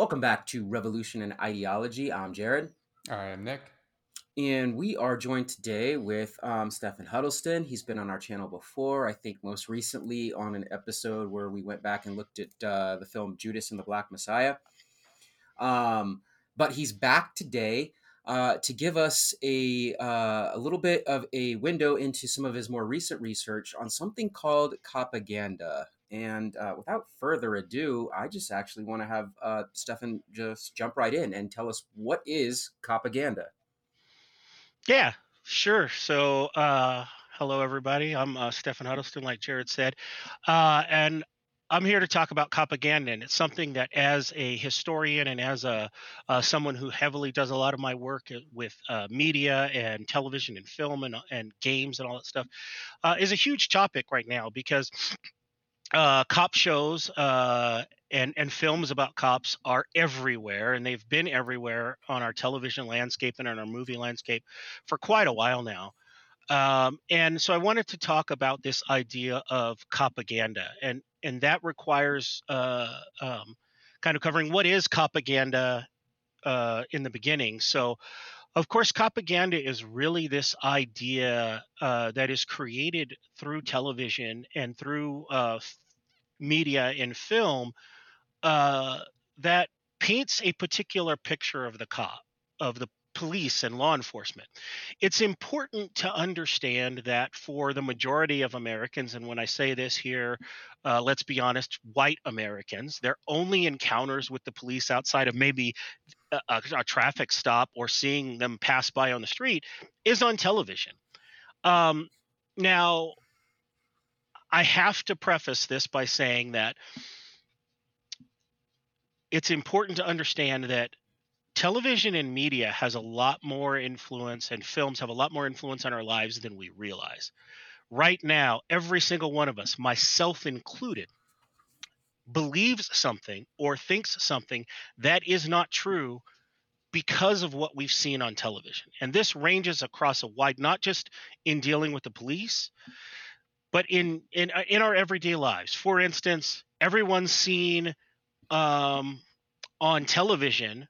Welcome back to Revolution and Ideology. I'm Jared. I am Nick. And we are joined today with um, Stephen Huddleston. He's been on our channel before, I think most recently on an episode where we went back and looked at uh, the film Judas and the Black Messiah. Um, but he's back today uh, to give us a, uh, a little bit of a window into some of his more recent research on something called propaganda. And uh, without further ado, I just actually want to have uh, Stefan just jump right in and tell us what is propaganda. Yeah, sure. So, uh, hello everybody. I'm uh, Stefan Huddleston, like Jared said, uh, and I'm here to talk about propaganda. And it's something that, as a historian and as a uh, someone who heavily does a lot of my work with uh, media and television and film and and games and all that stuff, uh, is a huge topic right now because uh, cop shows uh, and and films about cops are everywhere, and they've been everywhere on our television landscape and on our movie landscape for quite a while now. Um, and so I wanted to talk about this idea of propaganda, and and that requires uh, um, kind of covering what is propaganda uh, in the beginning. So, of course, propaganda is really this idea uh, that is created through television and through uh, media and film uh, that paints a particular picture of the cop, of the police and law enforcement. It's important to understand that for the majority of Americans, and when I say this here, uh, let's be honest, white Americans, their only encounters with the police outside of maybe a, a, traffic stop or seeing them pass by on the street is on television. Um, now, I have to preface this by saying that it's important to understand that television and media has a lot more influence and films have a lot more influence on our lives than we realize. Right now, every single one of us, myself included, believes something or thinks something that is not true because of what we've seen on television. And this ranges across a wide not just in dealing with the police, but in in uh, in our everyday lives. For instance, everyone's seen um, on television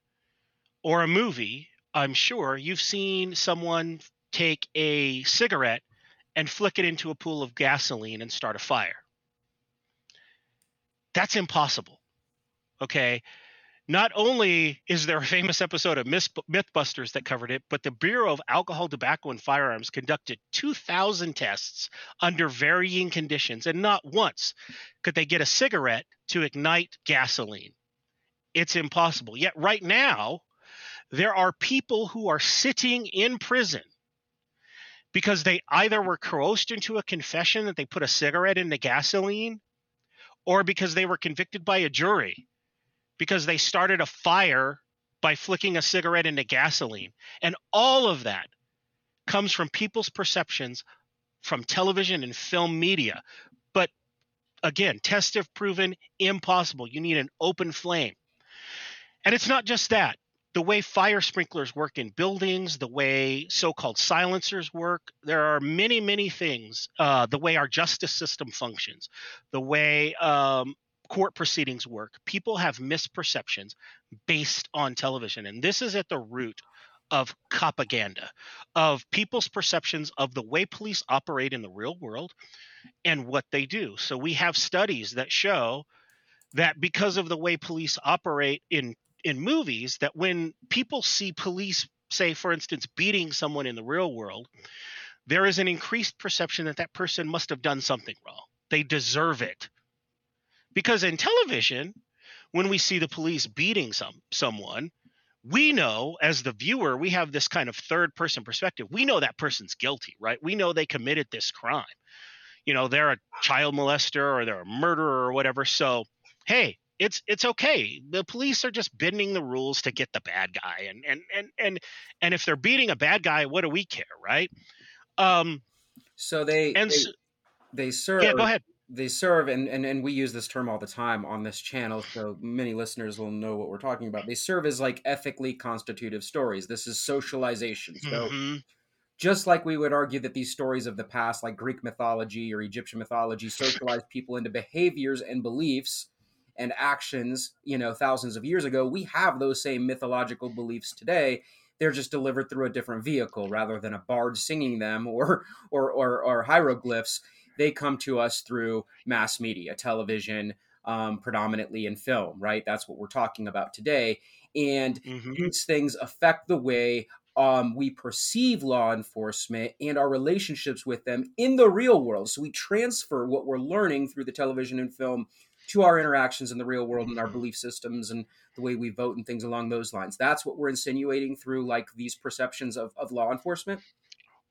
or a movie. I'm sure you've seen someone take a cigarette and flick it into a pool of gasoline and start a fire. That's impossible. Okay not only is there a famous episode of Mythbusters that covered it, but the Bureau of Alcohol, Tobacco, and Firearms conducted 2,000 tests under varying conditions, and not once could they get a cigarette to ignite gasoline. It's impossible. Yet, right now, there are people who are sitting in prison because they either were coerced into a confession that they put a cigarette in the gasoline or because they were convicted by a jury because they started a fire by flicking a cigarette into gasoline. And all of that comes from people's perceptions from television and film media. But again, tests have proven impossible. You need an open flame. And it's not just that. The way fire sprinklers work in buildings, the way so called silencers work, there are many, many things. Uh, the way our justice system functions, the way um, court proceedings work. People have misperceptions based on television. And this is at the root of propaganda, of people's perceptions of the way police operate in the real world and what they do. So we have studies that show that because of the way police operate in in movies that when people see police say for instance beating someone in the real world there is an increased perception that that person must have done something wrong they deserve it because in television, when we see the police beating some someone, we know as the viewer, we have this kind of third person perspective. We know that person's guilty, right? We know they committed this crime. You know, they're a child molester or they're a murderer or whatever. So, hey, it's it's okay. The police are just bending the rules to get the bad guy. And and and and and if they're beating a bad guy, what do we care, right? Um so they and they, so, they serve Yeah, go ahead they serve and, and and we use this term all the time on this channel so many listeners will know what we're talking about they serve as like ethically constitutive stories this is socialization so mm-hmm. just like we would argue that these stories of the past like greek mythology or egyptian mythology socialize people into behaviors and beliefs and actions, you know, thousands of years ago, we have those same mythological beliefs today. They're just delivered through a different vehicle rather than a bard singing them or or or, or hieroglyphs. They come to us through mass media, television, um, predominantly in film, right? That's what we're talking about today. And mm-hmm. these things affect the way um, we perceive law enforcement and our relationships with them in the real world. So we transfer what we're learning through the television and film to our interactions in the real world and our belief systems and the way we vote and things along those lines. That's what we're insinuating through like these perceptions of, of law enforcement.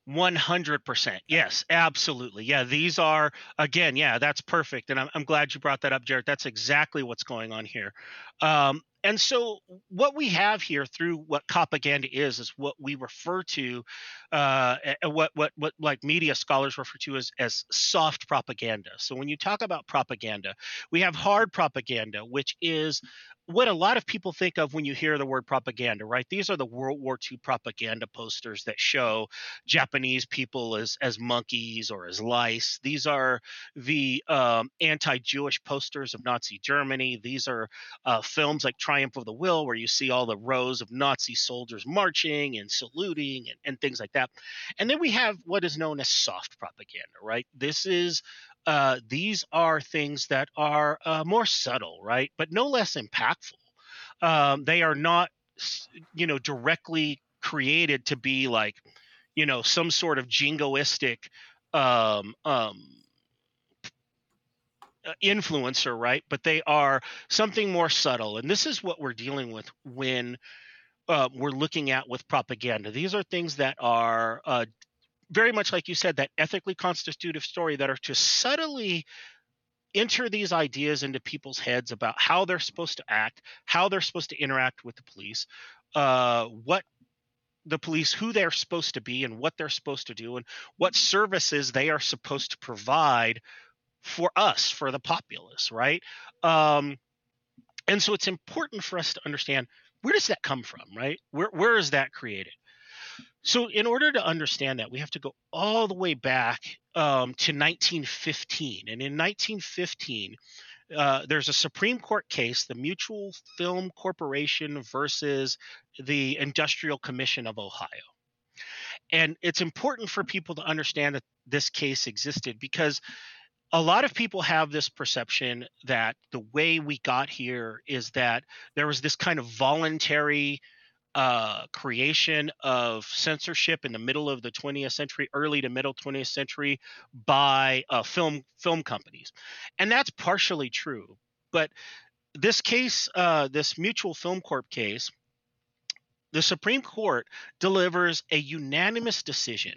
100%. Yes, absolutely. Yeah, these are, again, yeah, that's perfect. And I'm, I'm glad you brought that up, Jared. That's exactly what's going on here. Um, and so what we have here through what propaganda is is what we refer to uh, what what what like media scholars refer to as as soft propaganda so when you talk about propaganda we have hard propaganda which is what a lot of people think of when you hear the word propaganda, right? These are the World War II propaganda posters that show Japanese people as as monkeys or as lice. These are the um, anti-Jewish posters of Nazi Germany. These are uh, films like Triumph of the Will, where you see all the rows of Nazi soldiers marching and saluting and, and things like that. And then we have what is known as soft propaganda, right? This is uh, these are things that are uh, more subtle, right, but no less impactful. Um, they are not, you know, directly created to be like, you know, some sort of jingoistic um, um, influencer, right? But they are something more subtle, and this is what we're dealing with when. Uh, we're looking at with propaganda. These are things that are uh, very much like you said, that ethically constitutive story that are to subtly enter these ideas into people's heads about how they're supposed to act, how they're supposed to interact with the police, uh, what the police, who they're supposed to be, and what they're supposed to do, and what services they are supposed to provide for us, for the populace, right? Um, and so it's important for us to understand where does that come from, right? Where where is that created? So, in order to understand that, we have to go all the way back um, to 1915. And in 1915, uh, there's a Supreme Court case, the Mutual Film Corporation versus the Industrial Commission of Ohio. And it's important for people to understand that this case existed because a lot of people have this perception that the way we got here is that there was this kind of voluntary uh, creation of censorship in the middle of the 20th century, early to middle 20th century, by uh, film film companies, and that's partially true. But this case, uh, this Mutual Film Corp case, the Supreme Court delivers a unanimous decision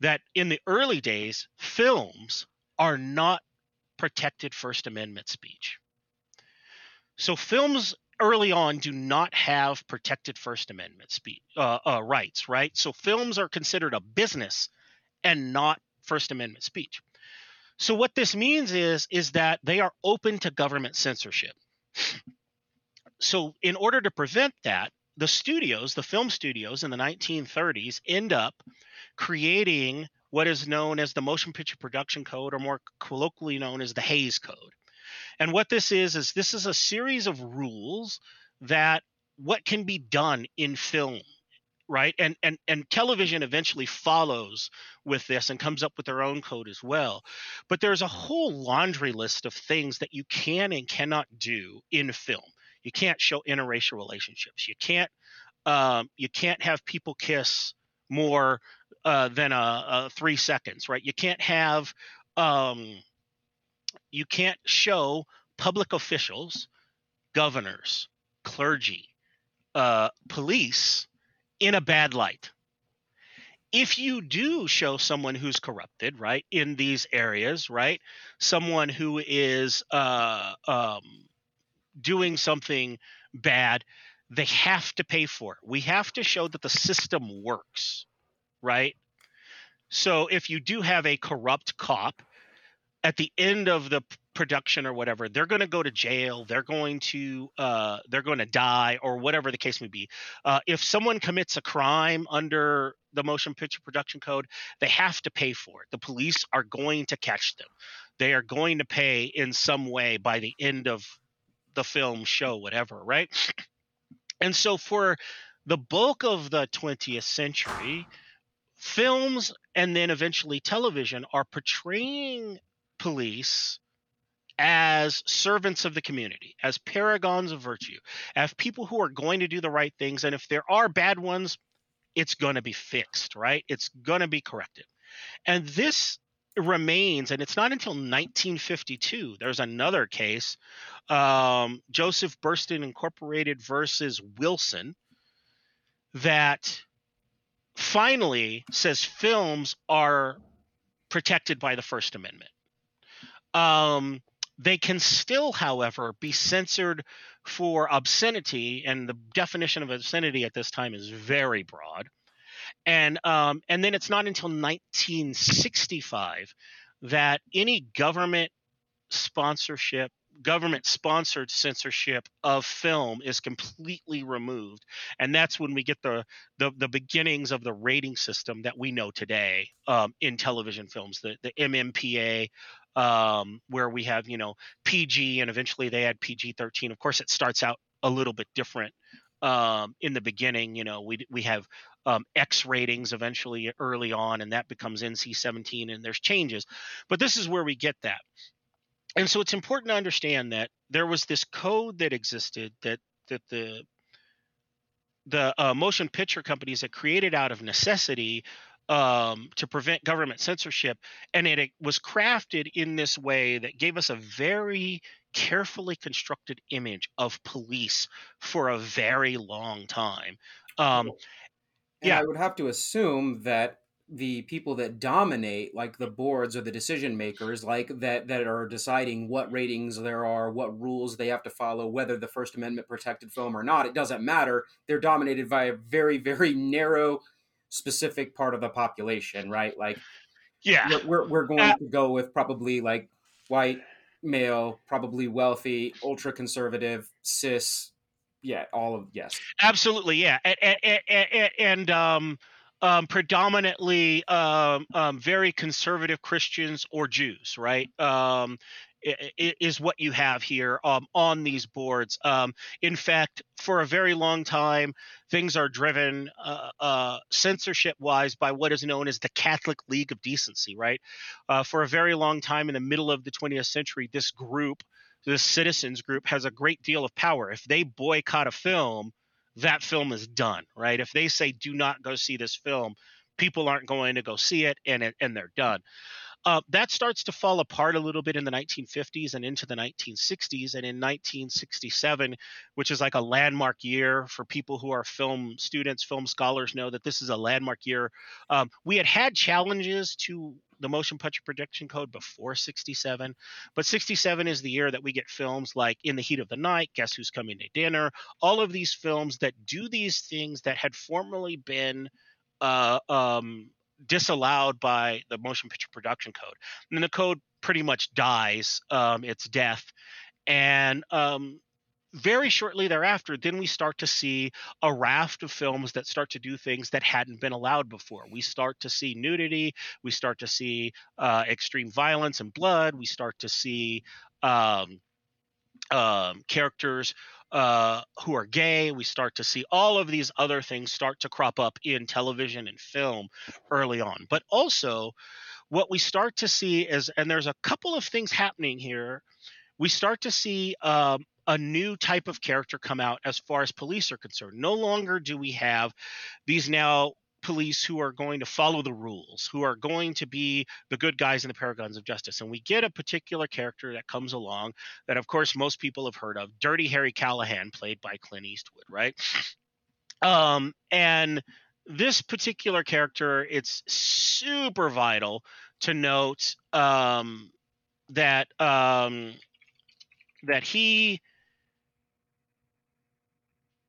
that in the early days, films are not protected First Amendment speech. So films early on do not have protected First Amendment speech uh, uh, rights, right? So films are considered a business and not First Amendment speech. So what this means is is that they are open to government censorship. So in order to prevent that, the studios, the film studios in the 1930s end up creating what is known as the Motion Picture Production Code or more colloquially known as the Hays Code. And what this is is this is a series of rules that what can be done in film right? And and and television eventually follows with this and comes up with their own code as well. But there's a whole laundry list of things that you can and cannot do in film. You can't show interracial relationships. You can't um, you can't have people kiss more uh, than three seconds right you can't have um, you can't show public officials, governors, clergy, uh, police in a bad light. If you do show someone who's corrupted, right, in these areas, right, someone who is uh, um, doing something bad, they have to pay for it. We have to show that the system works, right? So if you do have a corrupt cop, at the end of the production or whatever they're going to go to jail they're going to uh, they're going to die or whatever the case may be uh, if someone commits a crime under the motion picture production code they have to pay for it the police are going to catch them they are going to pay in some way by the end of the film, show, whatever, right? And so for the bulk of the 20th century, films and then eventually television are portraying police as servants of the community, as paragons of virtue, as people who are going to do the right things. And if there are bad ones, it's going to be fixed, right? It's going to be corrected. And this remains, and it's not until 1952. There's another case, um, Joseph Burstyn Incorporated versus Wilson, that finally says films are protected by the First Amendment. Um, they can still, however, be censored for obscenity, and the definition of obscenity at this time is very broad. And um, and then it's not until 1965 that any government sponsorship government sponsored censorship of film is completely removed. And that's when we get the the, the beginnings of the rating system that we know today um, in television films the, the mmpa um, where we have you know pg and eventually they add pg-13 of course it starts out a little bit different um, in the beginning you know we we have um, X ratings eventually early on, and that becomes NC 17, and there's changes. But this is where we get that and so it's important to understand that there was this code that existed that that the the uh, motion picture companies had created out of necessity um, to prevent government censorship, and it, it, was crafted in this way that gave us a very carefully constructed image of police for a very long time. Um, yeah, I would have to assume that the people that dominate like the boards or the decision makers like that that are deciding what ratings there are what rules they have to follow whether the first amendment protected film or not it doesn't matter. They're dominated by a very very narrow specific part of the population right? Like yeah. we're, we're, we're going uh, to go with probably like white male probably wealthy ultra conservative cis yeah all of yes. Absolutely yeah. And, and, and, and um um, predominantly um, um, very conservative Christians or Jews, right? Um, is what you have here um, on these boards. Um, in fact, for a very long time, things are driven uh, uh, censorship wise by what is known as the Catholic League of Decency, right? Uh, for a very long time in the middle of the 20th century, this group, this citizens group, has a great deal of power. If they boycott a film, that film is done, right? If they say do not go see this film, people aren't going to go see it, and and they're done. Uh, that starts to fall apart a little bit in the 1950s and into the 1960s. And in 1967, which is like a landmark year for people who are film students, film scholars know that this is a landmark year. Um, we had had challenges to the motion picture production code before 67 but 67 is the year that we get films like in the heat of the night guess who's coming to dinner all of these films that do these things that had formerly been uh, um, disallowed by the motion picture production code and the code pretty much dies um, its death and um, very shortly thereafter, then we start to see a raft of films that start to do things that hadn't been allowed before. We start to see nudity, we start to see uh, extreme violence and blood, we start to see um, um, characters uh, who are gay. We start to see all of these other things start to crop up in television and film early on. But also, what we start to see is, and there's a couple of things happening here. We start to see um, a new type of character come out as far as police are concerned. No longer do we have these now police who are going to follow the rules, who are going to be the good guys and the paragons of justice. And we get a particular character that comes along that, of course, most people have heard of Dirty Harry Callahan, played by Clint Eastwood, right? Um, and this particular character, it's super vital to note um, that um, that he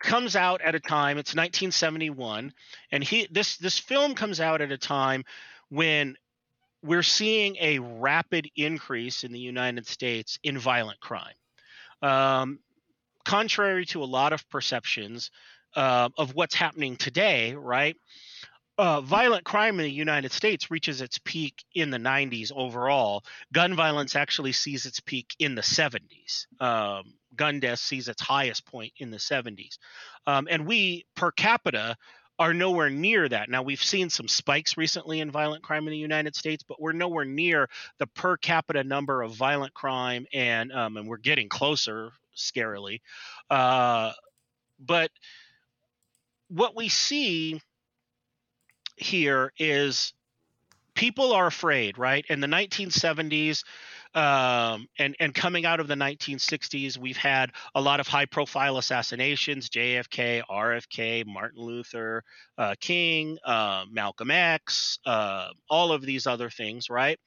comes out at a time it's 1971 and he this this film comes out at a time when we're seeing a rapid increase in the United States in violent crime. Um, contrary to a lot of perceptions uh, of what's happening today, right? Uh, violent crime in the United States reaches its peak in the 90s overall. Gun violence actually sees its peak in the 70s. Um, gun deaths sees its highest point in the 70s. Um, and we, per capita, are nowhere near that. Now, we've seen some spikes recently in violent crime in the United States, but we're nowhere near the per capita number of violent crime, and um, and we're getting closer, scarily. Uh, but what we see here is people are afraid, right? In the 1970s, um, and and coming out of the 1960s, we've had a lot of high-profile assassinations: JFK, RFK, Martin Luther uh, King, uh, Malcolm X, uh, all of these other things, right?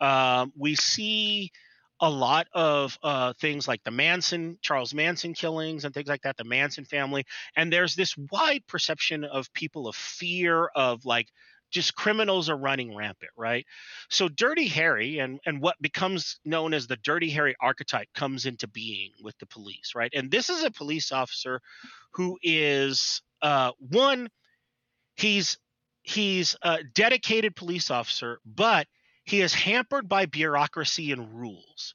Um, we see a lot of uh, things like the Manson, Charles Manson killings and things like that, the Manson family. And there's this wide perception of people of fear of like just criminals are running rampant, right? So Dirty Harry and and what becomes known as the Dirty Harry archetype comes into being with the police, right? And this is a police officer who is uh, one, he's he's a dedicated police officer, but he is hampered by bureaucracy and rules.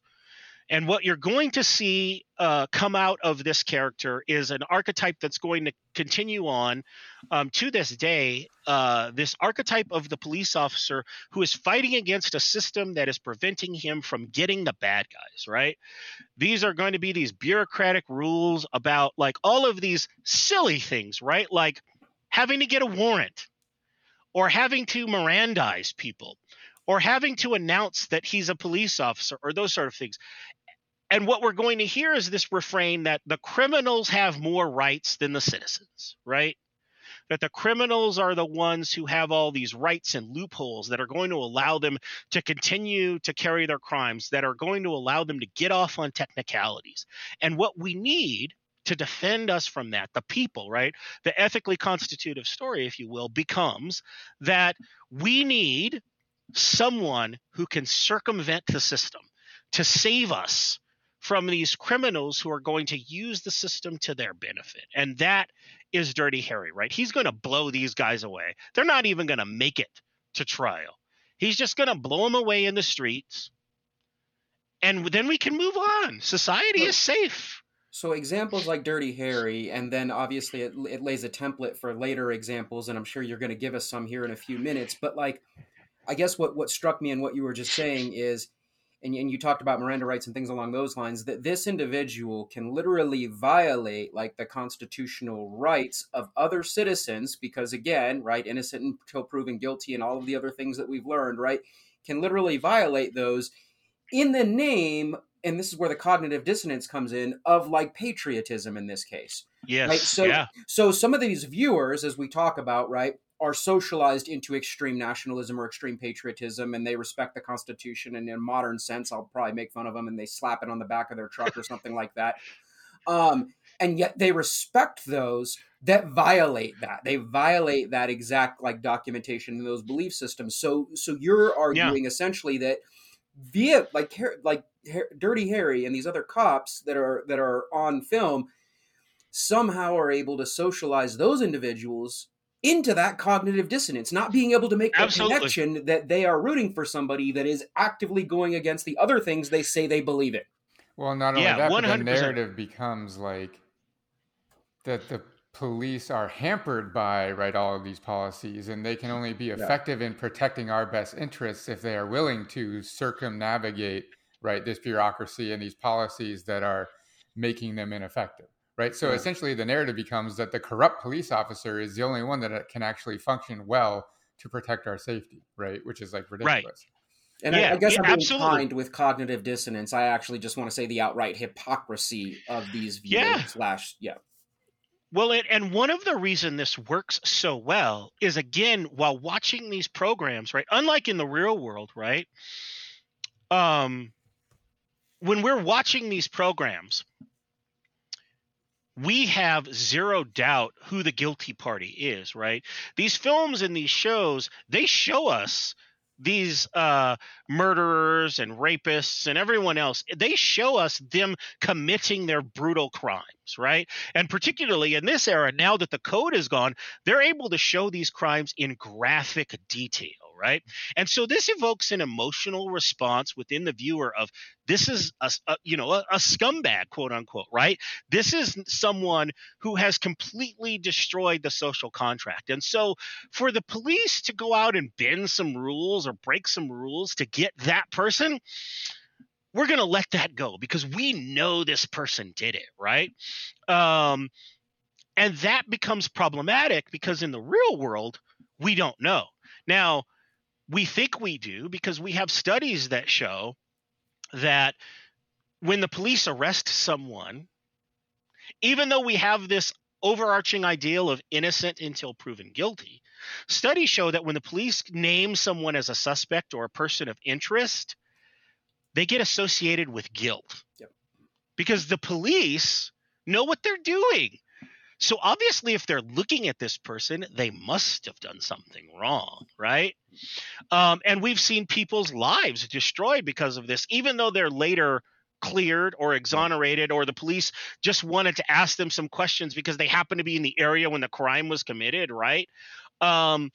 And what you're going to see uh, come out of this character is an archetype that's going to continue on um, to this day. Uh, this archetype of the police officer who is fighting against a system that is preventing him from getting the bad guys, right? These are going to be these bureaucratic rules about like all of these silly things, right? Like having to get a warrant or having to Mirandize people or having to announce that he's a police officer or those sort of things and what we're going to hear is this refrain that the criminals have more rights than the citizens, right? That the criminals are the ones who have all these rights and loopholes that are going to allow them to continue to carry their crimes, that are going to allow them to get off on technicalities. And what we need to defend us from that, the people, right? The ethically constitutive story, if you will, becomes that we need someone who can circumvent the system to save us from these criminals who are going to use the system to their benefit. And that is Dirty Harry, right? He's going to blow these guys away. They're not even going to make it to trial. He's just going to blow them away in the streets. And then we can move on. Society is safe. So examples like Dirty Harry, and then obviously it, it lays a template for later examples, and I'm sure you're going to give us some here in a few minutes. But like, I guess what what struck me and what you were just saying is and, and you talked about Miranda rights and things along those lines, that this individual can literally violate like the constitutional rights of other citizens because, again, right, innocent until proven guilty and all of the other things that we've learned, right, can literally violate those in the name and this is where the cognitive dissonance comes in of like patriotism in this case. Yes. Right? So yeah. so some of these viewers, as we talk about, right, are socialized into extreme nationalism or extreme patriotism and they respect the constitution and in a modern sense i'll probably make fun of them and they slap it on the back of their truck or something like that. Um, and yet they respect those that violate that. They violate that exact like documentation in those belief systems. So so you're arguing yeah. essentially that via like like dirty harry and these other cops that are that are on film somehow are able to socialize those individuals into that cognitive dissonance, not being able to make the Absolutely. connection that they are rooting for somebody that is actively going against the other things they say they believe in. Well, not only yeah, that, 100%. but the narrative becomes like that the police are hampered by right all of these policies and they can only be effective yeah. in protecting our best interests if they are willing to circumnavigate right this bureaucracy and these policies that are making them ineffective right? So yeah. essentially, the narrative becomes that the corrupt police officer is the only one that uh, can actually function well to protect our safety, right? Which is like ridiculous. Right. And yeah, I, I, guess yeah, I'm being absolutely. kind with cognitive dissonance. I actually just want to say the outright hypocrisy of these views. Yeah. Slash, yeah. Well, it, and one of the reason this works so well is again while watching these programs, right? Unlike in the real world, right? Um, when we're watching these programs, we have zero doubt who the guilty party is, right? These films and these shows, they show us these uh, murderers and rapists and everyone else, they show us them committing their brutal crimes, right? And particularly in this era, now that the code is gone, they're able to show these crimes in graphic detail, right? And so this evokes an emotional response within the viewer of this is a, a you know a, a scumbag, quote unquote, right? This is someone who has completely destroyed the social contract. And so for the police to go out and bend some rules or break some rules to get that person, we're going to let that go because we know this person did it, right? Um, and that becomes problematic because in the real world, we don't know. Now, we think we do because we have studies that show that when the police arrest someone, even though we have this overarching ideal of innocent until proven guilty, studies show that when the police name someone as a suspect or a person of interest, they get associated with guilt. Yep. Because the police know what they're doing. So obviously, if they're looking at this person, they must have done something wrong, right? Um, and we've seen people's lives destroyed because of this, even though they're later cleared or exonerated, or the police just wanted to ask them some questions because they happened to be in the area when the crime was committed, right? Um,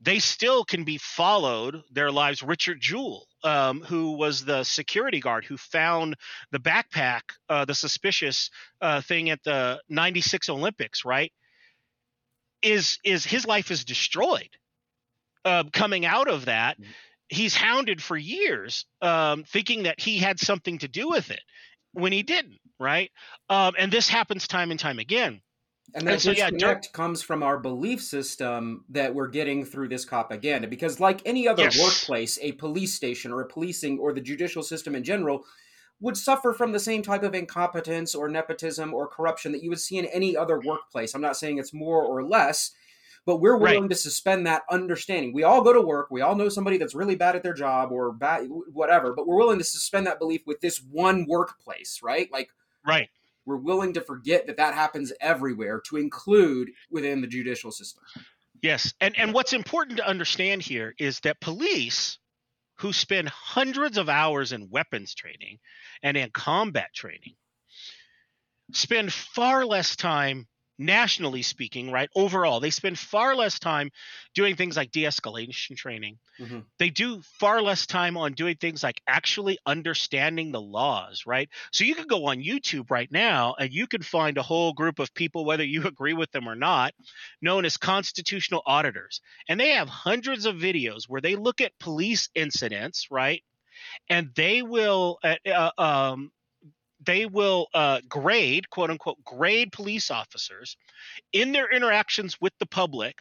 they still can be followed their lives. Richard Jewell, um, who was the security guard who found the backpack, uh, the suspicious uh, thing at the '96 Olympics, right? Is is his life is destroyed. Uh, coming out of that, mm-hmm. he's hounded for years, um, thinking that he had something to do with it when he didn't, right? Um, and this happens time and time again. And that so, disconnect yeah, comes from our belief system that we're getting through this propaganda. Because, like any other yes. workplace, a police station or a policing or the judicial system in general would suffer from the same type of incompetence or nepotism or corruption that you would see in any other workplace. I'm not saying it's more or less, but we're willing right. to suspend that understanding. We all go to work, we all know somebody that's really bad at their job or bad, whatever, but we're willing to suspend that belief with this one workplace, right? Like, right we're willing to forget that that happens everywhere to include within the judicial system. Yes, and and what's important to understand here is that police who spend hundreds of hours in weapons training and in combat training spend far less time nationally speaking, right? Overall, they spend far less time doing things like de escalation training. Mm-hmm. They do far less time on doing things like actually understanding the laws, right? So you can go on YouTube right now and you can find a whole group of people, whether you agree with them or not, known as constitutional auditors. And they have hundreds of videos where they look at police incidents, right? And they will uh, uh, um, they will uh, grade, quote unquote, grade police officers in their interactions with the public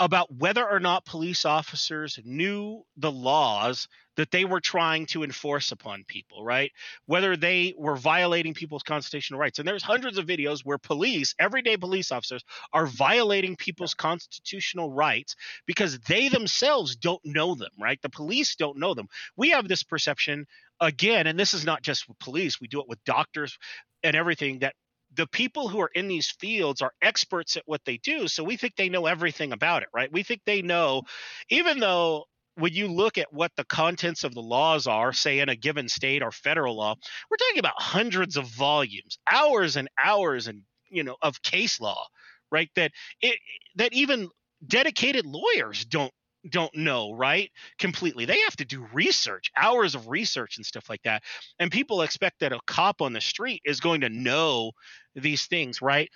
about whether or not police officers knew the laws that they were trying to enforce upon people, right? Whether they were violating people's constitutional rights. And there's hundreds of videos where police, everyday police officers, are violating people's constitutional rights because they themselves don't know them, right? The police don't know them. We have this perception again, and this is not just with police, we do it with doctors and everything that the people who are in these fields are experts at what they do. So we think they know everything about it, right? We think they know, even though when you look at what the contents of the laws are, say in a given state or federal law, we're talking about hundreds of volumes, hours and hours and you know of case law, right? That it that even dedicated lawyers don't don't know, right? Completely. They have to do research, hours of research and stuff like that. And people expect that a cop on the street is going to know these things, right?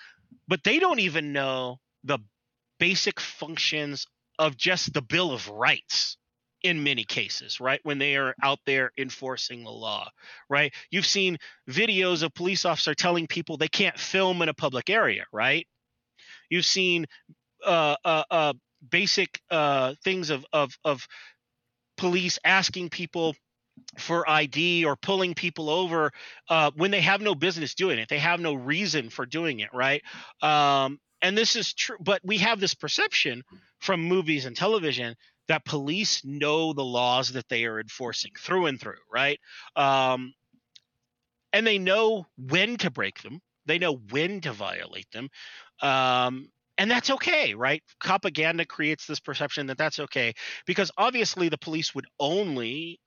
But they don't even know the basic functions of just the Bill of Rights in many cases, right? When they are out there enforcing the law, right? You've seen videos of police officer telling people they can't film in a public area, right? You've seen uh, uh, uh, basic uh, things of, of of police asking people for ID or pulling people over uh, when they have no business doing it. They have no reason for doing it, right? Um, and this is true, but we have this perception from movies and television that police know the laws that they are enforcing through and through, right? Um, and they know when to break them. They know when to violate them. Um, and that's okay right? Propaganda creates this perception that that's okay because obviously the police would only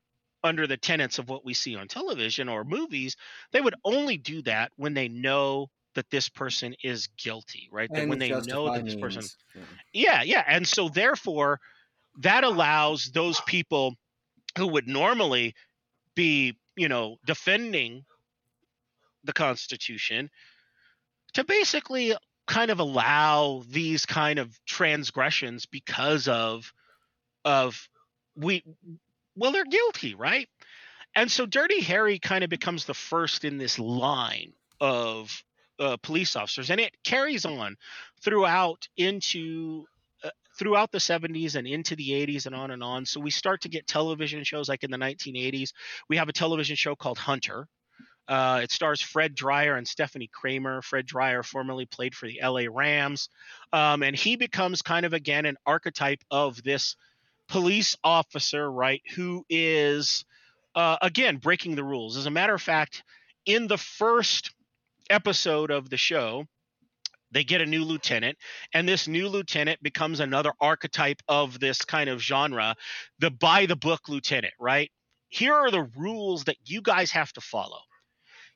under the tenets of what we see on television or movies they would only do that when they know that this person is guilty right? That when they know that this person yeah yeah and so therefore that allows those people who would normally be, you know, defending the Constitution to basically kind of allow these kind of transgressions because of of we well they're guilty right? And so dirty harry kind of becomes the first in this line of uh, police officers and it carries on throughout into uh, throughout the 70s and into the 80s and on and on. So we start to get television shows like in the 1980s we have a television show called hunter uh, it stars Fred Dryer and Stepfanie Kramer. Fred Dryer formerly played for the LA Rams. Um, and he becomes kind of, again, an archetype of this police officer, right, who is, uh, again, breaking the rules. As a matter of fact, in the first episode of the show, they get a new lieutenant, and this new lieutenant becomes another archetype of this kind of genre the by the book lieutenant, right? Here are the rules that you guys have to follow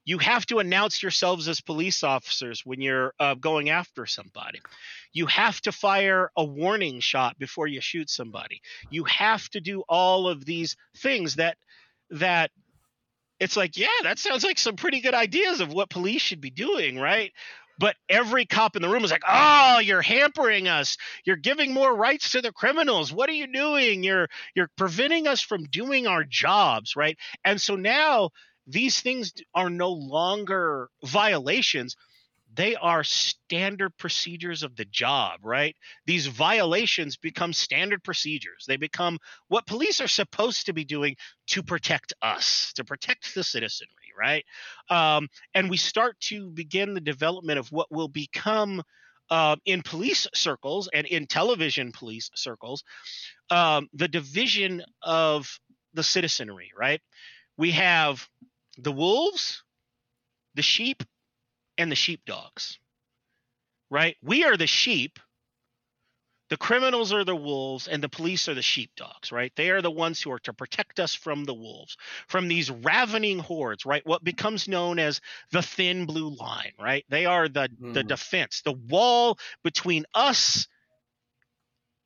you have to announce yourselves as police officers when you're uh, going after somebody. You have to fire a warning shot before you shoot somebody. You have to do all of these things that that it's like, yeah, that sounds like some pretty good ideas of what police should be doing, right? But every cop in the room is like, "Oh, you're hampering us. You're giving more rights to the criminals. What are you doing? You're you're preventing us from doing our jobs, right?" And so now these things are no longer violations they are standard procedures of the job, right? These violations become standard procedures. They become what police are supposed to be doing to protect us, to protect the citizenry, right? Um, and we start to begin the development of what will become uh, in police circles and in television police circles um, the division of the citizenry, right? We have the wolves, the sheep, and the sheepdogs. Right? We are the sheep. The criminals are the wolves, and the police are the sheepdogs, right? They are the ones who are to protect us from the wolves, from these ravening hordes, right? What becomes known as the thin blue line, right? They are the mm. the defense, the wall between us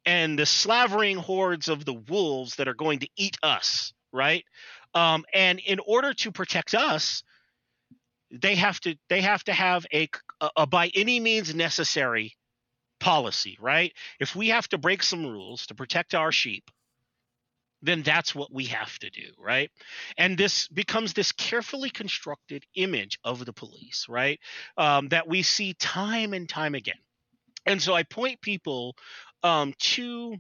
and the slavering hordes of the wolves that are going to eat us, right? Um, and in order to protect us, they have to they have to have a, a, a by any means necessary policy, right? If we have to break some rules to protect our sheep, then that's what we have to do, right? And this becomes this carefully constructed image of the police, right? Um, that we see time and time again. And so I point people um, to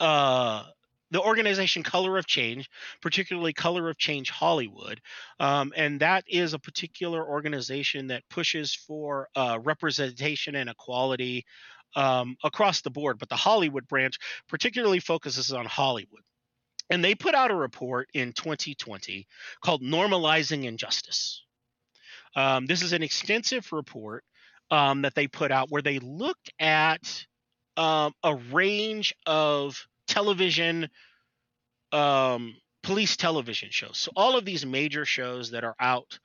uh, the organization Color of Change, particularly Color of Change Hollywood, um, and that is a particular organization that pushes for uh, representation and equality um, across the board. But the Hollywood branch particularly focuses on Hollywood. And they put out a report in 2020 called Normalizing Injustice. Um, this is an extensive report um, that they put out where they looked at um, a range of television um, police television shows. So all of these major shows that are out,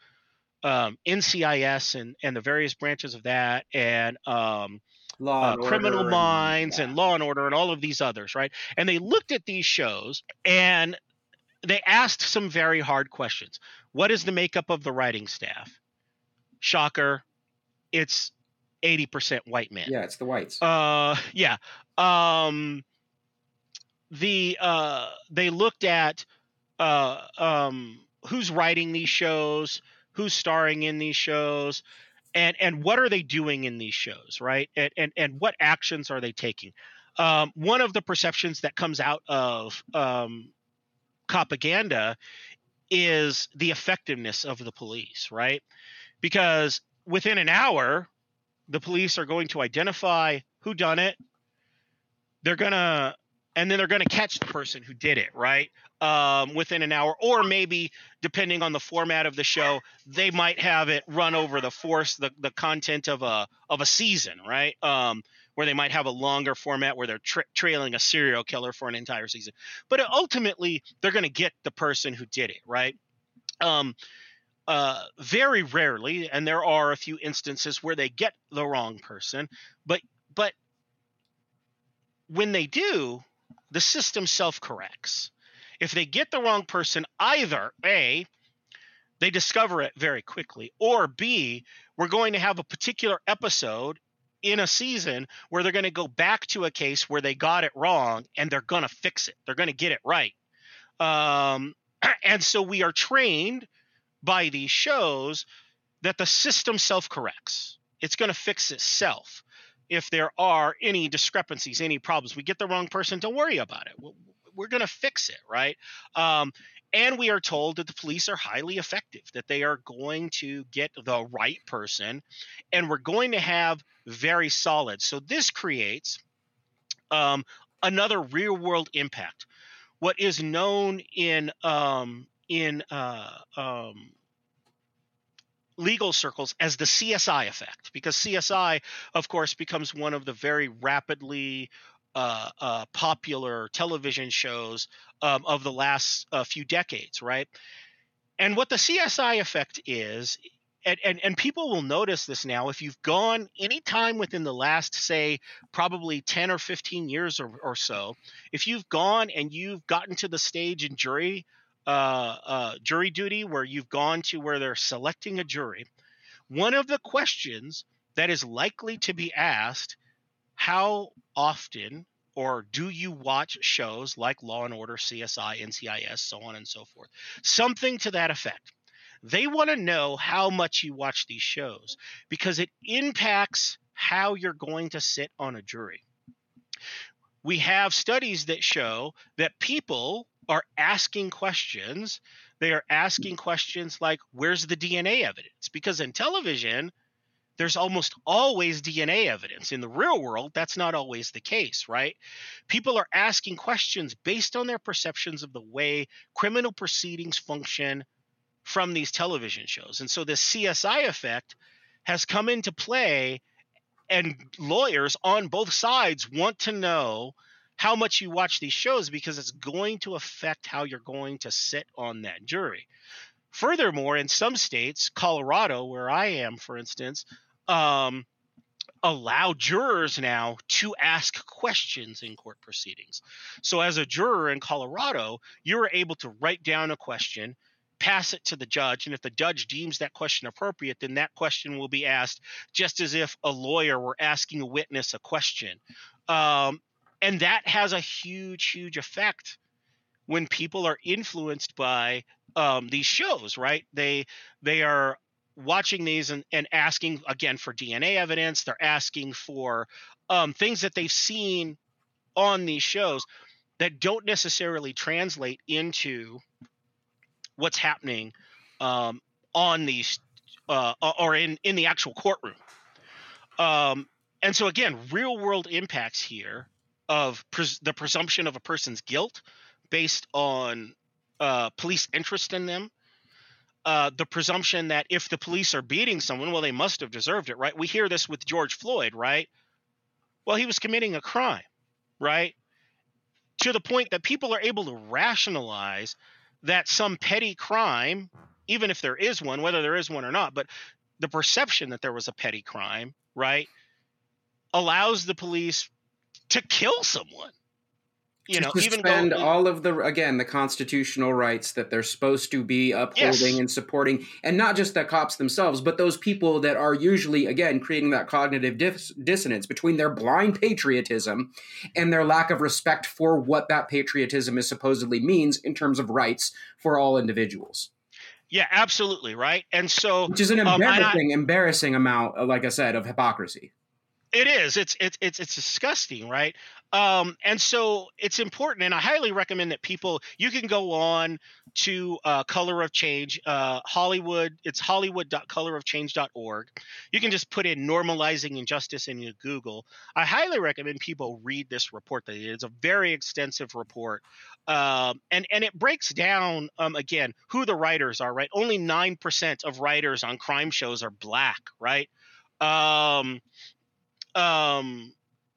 um, NCIS and and the various branches of that, and um, Law uh, Criminal Minds yeah. and Law and Order and all of these others, right? And they looked at these shows and they asked some very hard questions. What is the makeup of the writing staff? Shocker, it's 80% white men. Yeah, it's the whites. Uh yeah. Um the uh, they looked at uh, um, who's writing these shows, who's starring in these shows, and and what are they doing in these shows, right? And and and what actions are they taking? Um, one of the perceptions that comes out of um, propaganda is the effectiveness of the police, right? Because within an hour, the police are going to identify who done it. They're gonna and then they're going to catch the person who did it right? Um, within an hour or maybe depending on the format of the show they might have it run over the force the, the content of a of a season right? Um, where they might have a longer format where they're tra- trailing a serial killer for an entire season. But ultimately they're going to get the person who did it right? Um, uh, very rarely and there are a few instances where they get the wrong person but but when they do the system self corrects. If they get the wrong person, either A, they discover it very quickly, or B, we're going to have a particular episode in a season where they're going to go back to a case where they got it wrong and they're going to fix it. They're going to get it right. Um, and so we are trained by these shows that the system self corrects. It's going to fix itself if there are any discrepancies, any problems. We get the wrong person, don't worry about it. We're going to fix it, right? Um, and we are told that the police are highly effective, that they are going to get the right person, and we're going to have very solid. So this creates um, another real world impact. What is known in um, in uh, um, legal circles as the CSI effect, because CSI, of course, becomes one of the very rapidly uh, uh, popular television shows um, of the last uh, few decades, right? And what the CSI effect is, and, and, and people will notice this now, if you've gone any time within the last, say, probably 10 or 15 years or, or so, if you've gone and you've gotten to the stage in jury uh, uh, jury duty where you've gone to where they're selecting a jury, one of the questions that is likely to be asked how often or do you watch shows like Law and Order, CSI, NCIS, so on and so forth? Something to that effect. They want to know how much you watch these shows because it impacts how you're going to sit on a jury. We have studies that show that people are asking questions. They are asking questions like, where's the DNA evidence? Because in television, there's almost always DNA evidence. In the real world, that's not always the case, right? People are asking questions based on their perceptions of the way criminal proceedings function from these television shows. And so the CSI effect has come into play, and lawyers on both sides want to know how much you watch these shows because it's going to affect how you're going to sit on that jury. Furthermore, in some states, Colorado, where I am, for instance, um, allow jurors now to ask questions in court proceedings. So, as a juror in Colorado, you're able to write down a question, pass it to the judge, and if the judge deems that question appropriate, then that question will be asked just as if a lawyer were asking a witness a question. Um, and that has a huge huge effect when people are influenced by um, these shows right? They they are watching these and, and asking again for dna evidence. They're asking for um, things that they've seen on these shows that don't necessarily translate into what's happening um, on these uh, or in in the actual courtroom. Um, and so again real world impacts here of pres- the presumption of a person's guilt based on uh, police interest in them. Uh, the presumption that if the police are beating someone, well, they must have deserved it, right? We hear this with George Floyd, right? Well, he was committing a crime, right? To the point that people are able to rationalize that some petty crime, even if there is one, whether there is one or not, but the perception that there was a petty crime, right, allows the police to kill someone. You know, even spend all of the again the constitutional rights that they're supposed to be upholding yes. and supporting, and not just the cops themselves, but those people that are usually again creating that cognitive dis- dissonance between their blind patriotism and their lack of respect for what that patriotism is supposedly means in terms of rights for all individuals. Yeah, absolutely right. And so, which is an embarrassing, um, I, embarrassing amount, like I said, of hypocrisy. It is. It's it's it's it's disgusting, right? Um, and so it's important, and I highly recommend that people. You can go on to uh, Color of Change, uh, Hollywood. It's hollywood.colorofchange.org. You can just put in normalizing injustice in your Google. I highly recommend people read this report. That it's a very extensive report, um, and and it breaks down um, again who the writers are. Right, only nine percent of writers on crime shows are black. Right. Um, um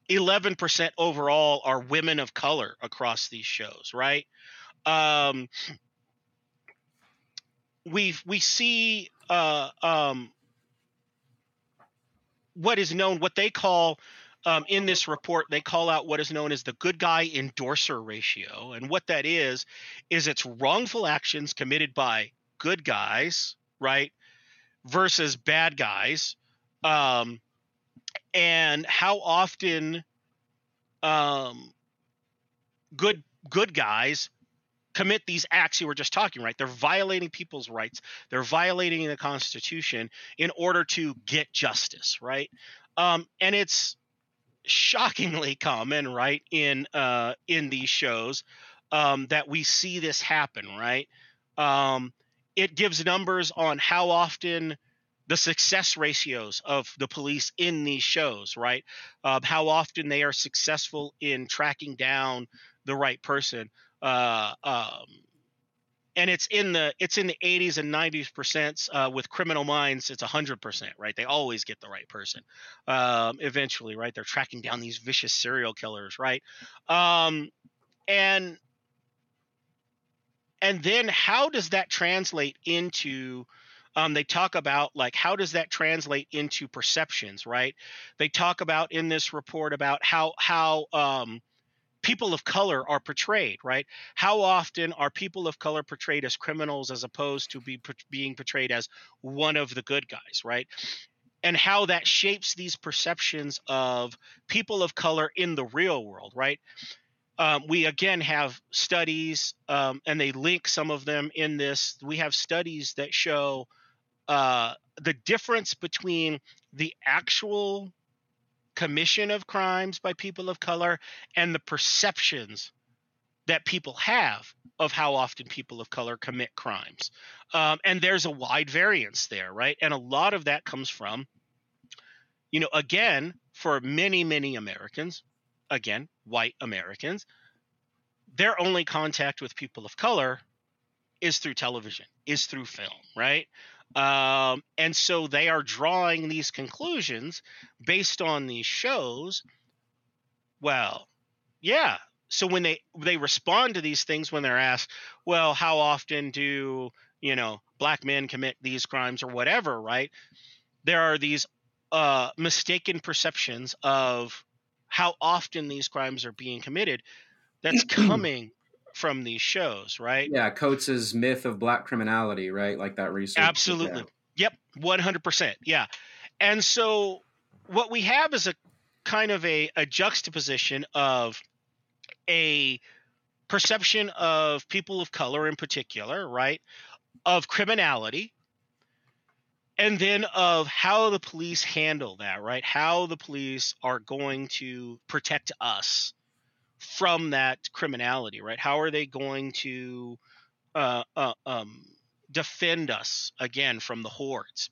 11% overall are women of color across these shows, right? Um, we we see uh, um, what is known, what they call um, in this report, they call out what is known as the good guy endorser ratio. And what that is, is it's wrongful actions committed by good guys, right, versus bad guys. Um, and how often um, good good guys commit these acts you were just talking right? They're violating people's rights. They're violating the constitution in order to get justice right? Um, and it's shockingly common right in uh, in these shows um, that we see this happen right? Um, it gives numbers on how often the success ratios of the police in these shows, right? Uh, how often they are successful in tracking down the right person. Uh, um, and it's in the it's in the 80s and 90s percent uh, with criminal minds it's 100% right they always get the right person um, eventually right they're tracking down these vicious serial killers right um, and and then how does that translate into um, they talk about like how does that translate into perceptions right? They talk about in this report about how how um, people of color are portrayed right? How often are people of color portrayed as criminals as opposed to be being portrayed as one of the good guys right? And how that shapes these perceptions of people of color in the real world right? Um, we again have studies um, and they link some of them in this. We have studies that show uh, the difference between the actual commission of crimes by people of color and the perceptions that people have of how often people of color commit crimes. Um, and there's a wide variance there, right? And a lot of that comes from, you know, again, for many, many Americans, again, white Americans, their only contact with people of color is through television, is through film, right? Um, and so they are drawing these conclusions based on these shows. Well, yeah. So when they they respond to these things when they're asked, well, how often do you know black men commit these crimes or whatever, right? There are these uh, mistaken perceptions of how often these crimes are being committed. That's coming from these shows, right? Yeah, Coates's myth of black criminality, right? Like that research. Absolutely. Yep, 100%. Yeah. And so what we have is a kind of a, a juxtaposition of a perception of people of color in particular, right? Of criminality, and then of how the police handle that, right? How the police are going to protect us from that criminality, right? How are they going to uh, uh, um, defend us again from the hordes?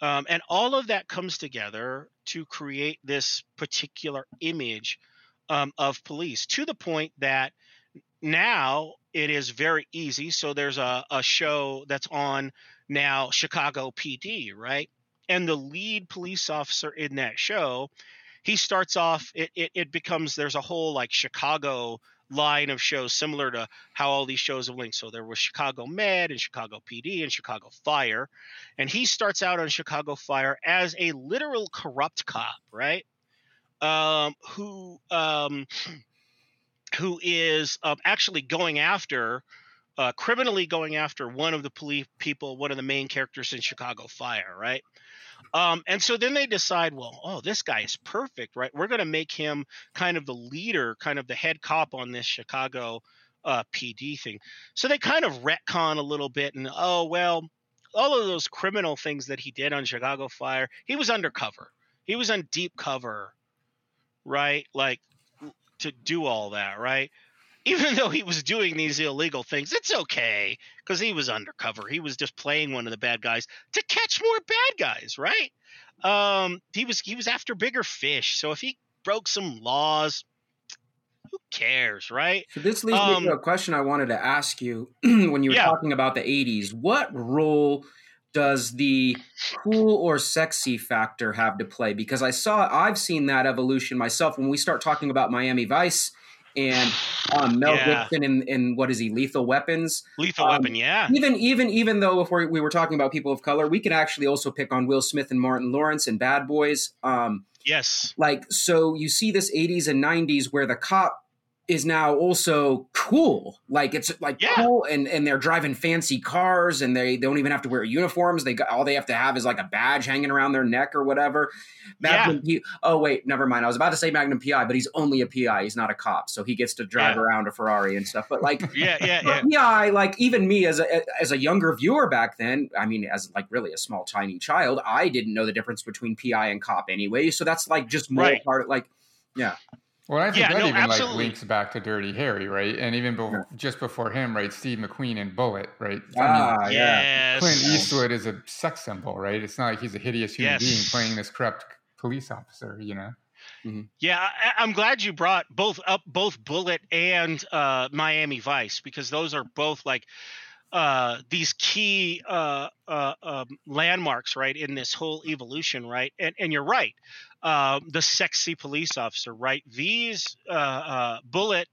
Um, and all of that comes together to create this particular image um, of police to the point that now it is very easy. So there's a, a show that's on now, Chicago PD, right? And the lead police officer in that show he starts off it, it, it becomes there's a whole like chicago line of shows similar to how all these shows have linked. So there was chicago med and chicago pd and chicago fire. And he starts out on chicago fire as a literal corrupt cop right? Um, who um, who is uh, actually going after uh, criminally going after one of the police people, one of the main characters in Chicago Fire, right? Um, and so then they decide, well, oh, this guy is perfect, right? We're going to make him kind of the leader, kind of the head cop on this Chicago uh, PD thing. So they kind of retcon a little bit, and oh well, all of those criminal things that he did on Chicago Fire, he was undercover. He was on deep cover, right? Like to do all that, right? Even though he was doing these illegal things, it's okay because he was undercover. He was just playing one of the bad guys to catch more bad guys, right? Um, he was he was after bigger fish. So if he broke some laws, who cares, right? So this leads um, me to um, a question I wanted to ask you when you were yeah. talking about the '80s. What role does the cool or sexy factor have to play? Because I saw, I've seen that evolution myself. When we start talking about Miami Vice and um, Mel yeah. Gibson in, in what is he, Lethal Weapons? Lethal um, Weapon, yeah. Even even even though if we're, we were talking about people of color, we can actually also pick on Will Smith and Martin Lawrence and Bad Boys. Um, Yes. Like, so you see this 80s and 90s where the cop is now also cool. Like it's like yeah. cool, and and they're driving fancy cars, and they, they don't even have to wear uniforms. They got all they have to have is like a badge hanging around their neck or whatever. Magnum yeah. P- oh wait, never mind. I was about to say Magnum PI, but he's only a PI. He's not a cop, so he gets to drive yeah. around a Ferrari and stuff. But like, yeah, yeah, yeah. PI, like even me as a as a younger viewer back then, I mean, as like really a small tiny child, I didn't know the difference between PI and cop anyway. So that's like just more right. part of like, yeah. Well, I think yeah, that no, even absolutely. like links back to Dirty Harry, right? And even be- just before him, right? Steve McQueen and Bullitt, right? Ah, I mean, yes. Clint Eastwood is a sex symbol, right? It's not like he's a hideous human yes. being playing this corrupt police officer, you know? Mm-hmm. Yeah, I, am glad you brought both up both Bullitt and uh, Miami Vice because those are both like uh, these key uh, uh, um, landmarks, right, in this whole evolution, right? And and you're right, uh, the sexy police officer, right? These uh, uh, Bullitt,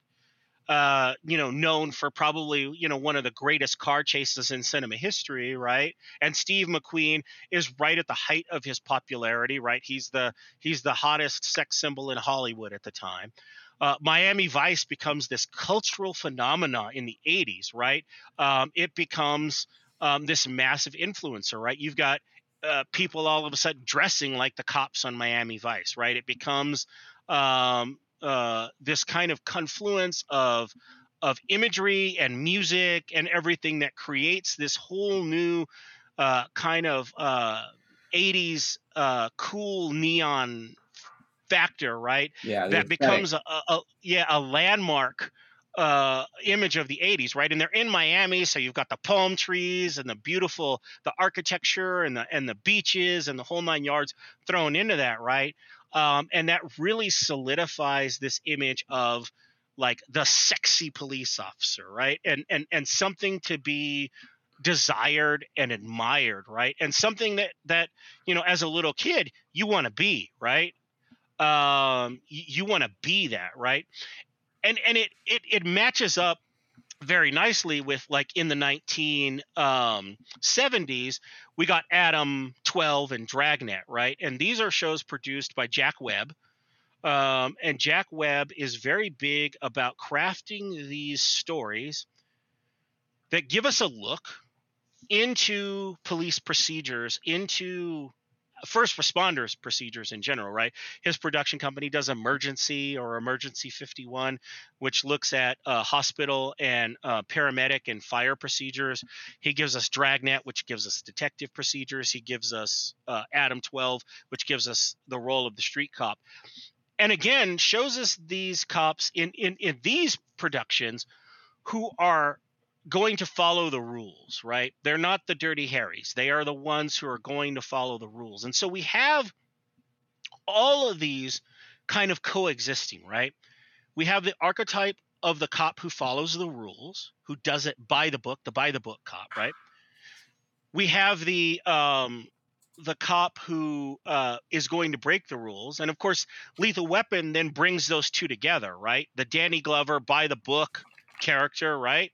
you know, known for probably you know one of the greatest car chases in cinema history, right? And Steve McQueen is right at the height of his popularity, right? He's the he's the hottest sex symbol in Hollywood at the time uh, Miami Vice becomes this cultural phenomenon in the 80s, right? Um, it becomes um, this massive influencer, right? You've got uh, people all of a sudden dressing like the cops on Miami Vice, right? It becomes um, uh, this kind of confluence of of imagery and music and everything that creates this whole new uh, kind of 80s uh, uh, cool neon factor, right? Yeah, that becomes a, a, yeah a landmark uh, image of the 80s, right? And they're in Miami, so you've got the palm trees and the beautiful the architecture and the and the beaches and the whole nine yards thrown into that, right? Um, and that really solidifies this image of like the sexy police officer, right? And and and something to be desired and admired, right? And something that that you know as a little kid you want to be, right? Um, you, you want to be that, right? And and it it it matches up very nicely with like in the 1970s um, we got adam 12 and dragnet right and these are shows produced by jack webb um, and jack webb is very big about crafting these stories that give us a look into police procedures into first responders procedures in general, right? His production company does Emergency or Emergency 51, which looks at uh, hospital and uh, paramedic and fire procedures. He gives us Dragnet, which gives us detective procedures. He gives us uh, Adam 12, which gives us the role of the street cop. And again, shows us these cops in, in, in these productions who are going to follow the rules, right? They're not the dirty Harrys. They are the ones who are going to follow the rules. And so we have all of these kind of coexisting, right? We have the archetype of the cop who follows the rules, who does it by the book, the by the book cop, right? We have the um, the cop who uh, is going to break the rules, and of course, Lethal Weapon then brings those two together, right? The Danny Glover by the book character, right?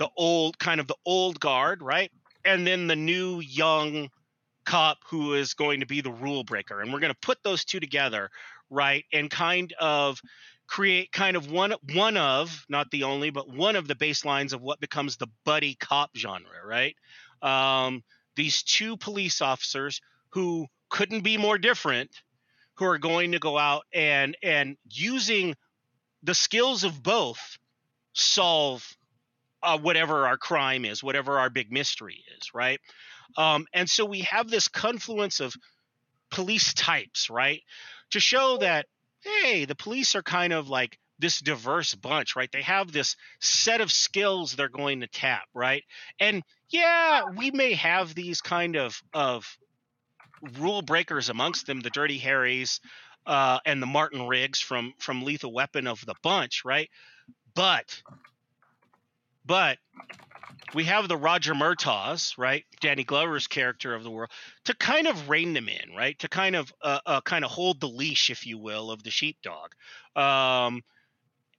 The old kind of the old guard, right? And then the new young cop who is going to be the rule breaker. And we're going to put those two together, right? And kind of create kind of one one of not the only but one of the baselines of what becomes the buddy cop genre right um, these two police officers who couldn't be more different who are going to go out and and using the skills of both solve uh, whatever our crime is, whatever our big mystery is, right? Um, and so we have this confluence of police types, right? To show that, hey, the police are kind of like this diverse bunch, right? They have this set of skills they're going to tap, right? And yeah, we may have these kind of of rule breakers amongst them, the Dirty Harrys uh, and the Martin Riggs from from Lethal Weapon of the bunch, right? But but we have the Roger Murtaughs, right? Danny Glover's character of the world, to kind of rein them in, right? To kind of uh, uh, kind of hold the leash, if you will, of the sheepdog, um,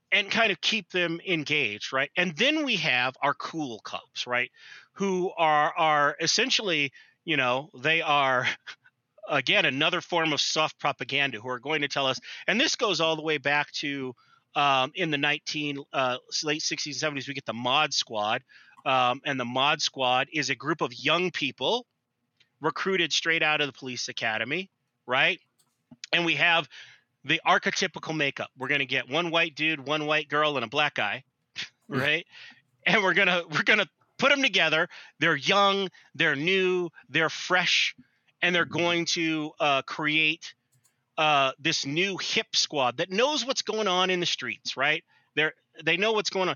and kind of keep them engaged, right? And then we have our cool cops, right? Who are are essentially, you know, they are again another form of soft propaganda who are going to tell us, and this goes all the way back to um, in the 19 uh, late 60s and 70s. We get the Mod Squad, um, and the Mod Squad is a group of young people recruited straight out of the police academy, right? And we have the archetypical makeup. We're going to get one white dude, one white girl, and a black guy, right? and we're gonna we're gonna put them together. They're young, they're new, they're fresh, and they're going to uh, create uh, this new hip squad that knows what's going on in the streets. Right? They're they know what's going on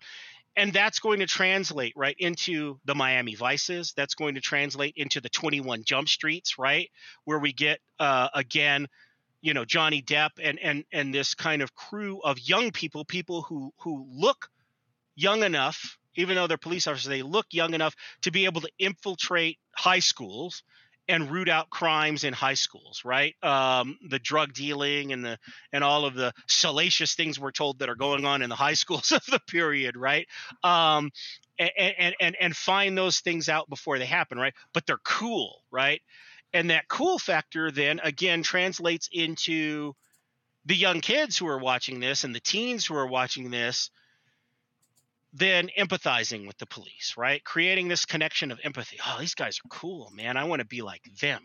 and that's going to translate right into the Miami Vices. That's going to translate into the 21 Jump Streets, right, where we get uh, again, you know, Johnny Depp and and and this kind of crew of young people, people who who look young enough, even though they're police officers, they look young enough to be able to infiltrate high schools and root out crimes in high schools, right? Um, the drug dealing and the and all of the salacious things we're told that are going on in the high schools of the period, right? Um, and, and and and find those things out before they happen, right? But they're cool, right? And that cool factor then again translates into the young kids who are watching this and the teens who are watching this then empathizing with the police, right? Creating this connection of empathy. Oh, these guys are cool, man. I want to be like them.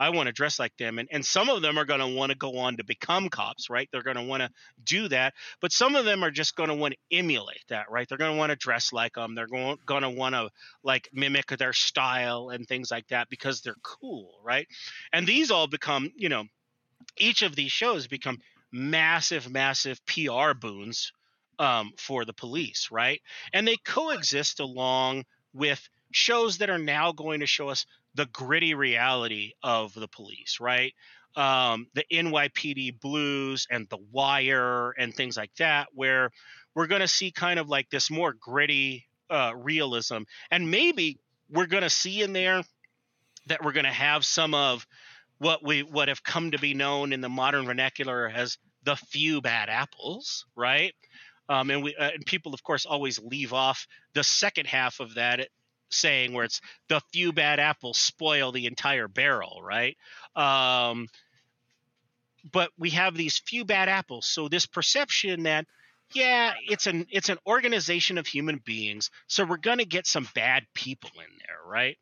I want to dress like them. And, and some of them are going to want to go on to become cops, right? They're going to want to do that. But some of them are just going to want to emulate that, right? They're going to want to dress like them. They're going, going to want to like mimic their style and things like that because they're cool, right? And these all become, you know, each of these shows become massive, massive PR boons um, for the police, right? And they coexist along with shows that are now going to show us the gritty reality of the police, right? Um, the NYPD Blues and The Wire and things like that, where we're going to see kind of like this more gritty uh, realism. And maybe we're going to see in there that we're going to have some of what we what have come to be known in the modern vernacular as the few bad apples, right? Um, and we uh, and people, of course, always leave off the second half of that saying where it's the few bad apples spoil the entire barrel, right? Um, but we have these few bad apples, so this perception that yeah, it's an it's an organization of human beings, so we're going to get some bad people in there, right?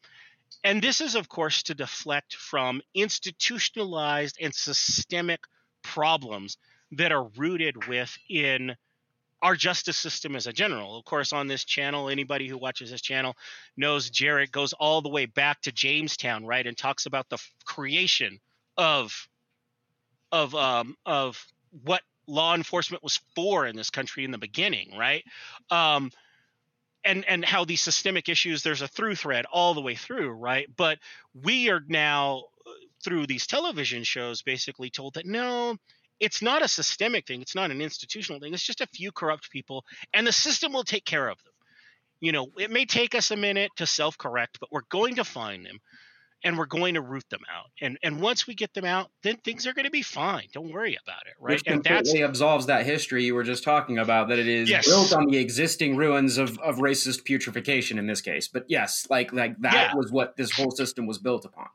And this is, of course, to deflect from institutionalized and systemic problems that are rooted within our justice system as a general. Of course, on this channel, anybody who watches this channel knows Jarrett goes all the way back to Jamestown, right, and talks about the creation of of um, of what law enforcement was for in this country in the beginning, right? Um, and and how these systemic issues there's a through thread all the way through, right? But we are now uh, through these television shows basically told that no, it's not a systemic thing it's not an institutional thing it's just a few corrupt people and the system will take care of them. You know it may take us a minute to self correct but we're going to find them and we're going to root them out. And and once we get them out then things are going to be fine don't worry about it right? Which and that's absolves that history you were just talking about that it is yes. built on the existing ruins of, of racist putrefaction in this case. But yes like like that yeah. was what this whole system was built upon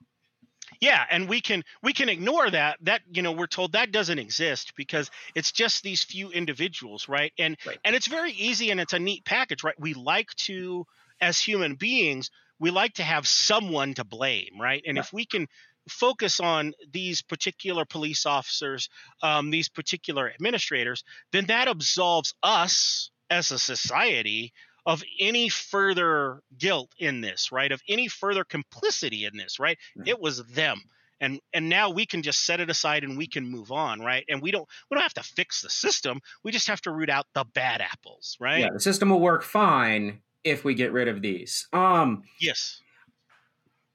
yeah and we can we can ignore that that you know we're told that doesn't exist because it's just these few individuals right and right. and it's very easy and it's a neat package right we like to as human beings we like to have someone to blame right and right. if we can focus on these particular police officers um, these particular administrators then that absolves us as a society of any further guilt in this, right? Of any further complicity in this, right? Mm-hmm. It was them. And and now we can just set it aside and we can move on, right? And we don't we don't have to fix the system. We just have to root out the bad apples, right? Yeah, the system will work fine if we get rid of these. Um Yes.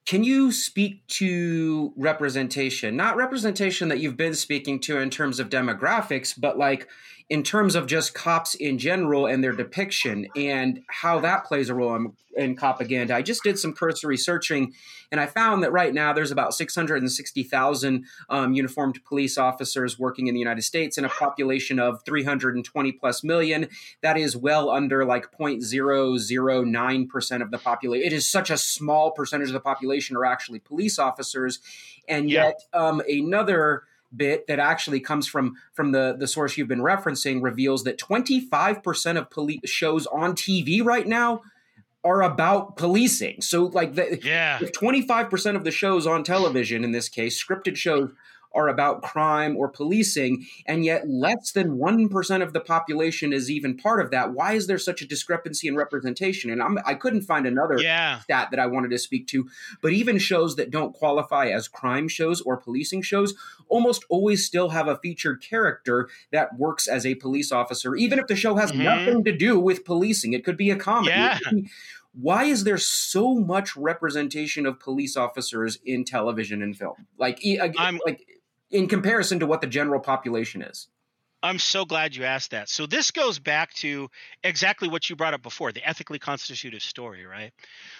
Can you speak to representation? Not representation that you've been speaking to in terms of demographics, but like in terms of just cops in general and their depiction and how that plays a role in, in propaganda. I just did some cursory searching and I found that right now there's about 660,000 um, uniformed police officers working in the United States in a population of 320 plus million. That is well under like 0.009% of the population. It is such a small percentage of the population are actually police officers. And yet, yeah. um, another bit that actually comes from from the the source you've been referencing reveals that 25% of police shows on TV right now are about policing. So like the, yeah. if 25% of the shows on television in this case scripted shows are about crime or policing, and yet less than 1% of the population is even part of that. Why is there such a discrepancy in representation? And I'm, I could not find another yeah. stat that I wanted to speak to, but even shows that don't qualify as crime shows or policing shows almost always still have a featured character that works as a police officer, even if the show has mm-hmm. nothing to do with policing. It could be a comedy. Yeah why is there so much representation of police officers in television and film? Like, I'm, like in comparison to what the general population is. I'm so glad you asked that. So this goes back to exactly what you brought up before, the ethically constitutive story, right?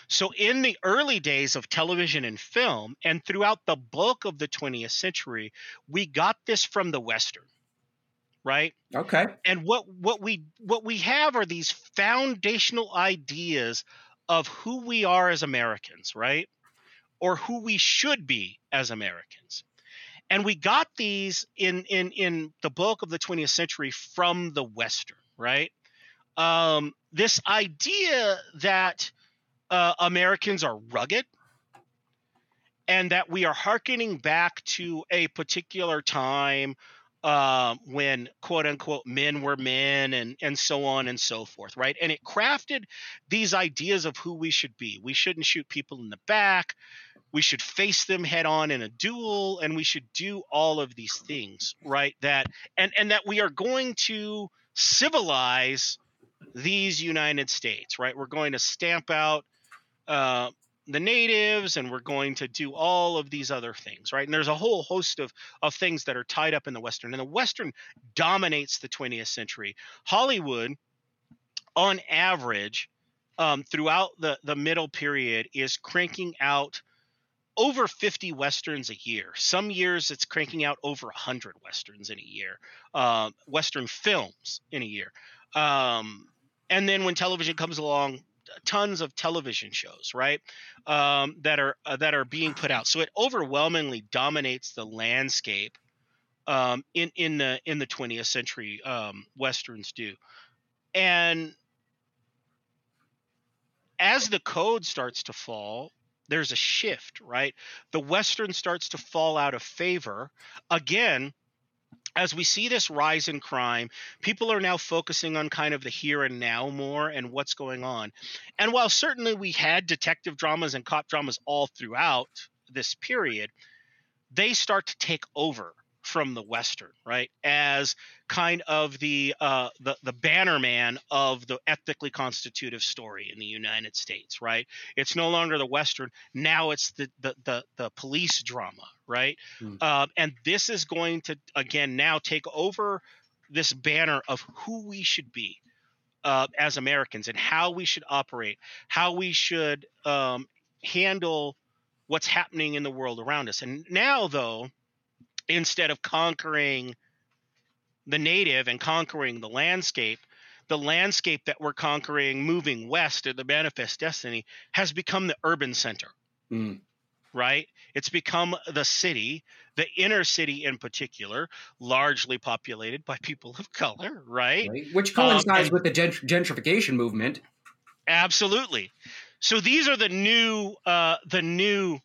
So in the early days of television and film and throughout the bulk of the 20th century, we got this from the western. Right? Okay. And what what we what we have are these foundational ideas of who we are as Americans, right? Or who we should be as Americans and we got these in in in the bulk of the 20th century from the western right? Um, this idea that uh, americans are rugged and that we are hearkening back to a particular time uh, when quote unquote men were men and and so on and so forth right? And it crafted these ideas of who we should be. We shouldn't shoot people in the back we should face them head on in a duel and we should do all of these things right that and and that we are going to civilize these united states right? We're going to stamp out uh, the natives and we're going to do all of these other things right? And there's a whole host of of things that are tied up in the western and the western dominates the 20th century. Hollywood on average um, throughout the the middle period is cranking out over 50 westerns a year. Some years it's cranking out over 100 westerns in a year, uh, western films in a year. Um, and then when television comes along, tons of television shows, right, um, that are uh, that are being put out. So it overwhelmingly dominates the landscape um, in in the in the 20th century. Um, westerns do, and as the code starts to fall there's a shift, right? The Western starts to fall out of favor. Again, as we see this rise in crime, people are now focusing on kind of the here and now more and what's going on. And while certainly we had detective dramas and cop dramas all throughout this period, they start to take over from the Western, right? As kind of the uh, the the banner man of the ethically constitutive story in the United States, right? It's no longer the Western. Now it's the the the, the police drama, right? Mm. Uh, and this is going to again now take over this banner of who we should be uh, as Americans and how we should operate, how we should um, handle what's happening in the world around us. And now, though instead of conquering the native and conquering the landscape, the landscape that we're conquering moving west to the manifest destiny has become the urban center. Mm. Right? It's become the city, the inner city in particular, largely populated by people of color, right? right. Which coincides um, with the gentrification movement. Absolutely. So these are the new uh, the new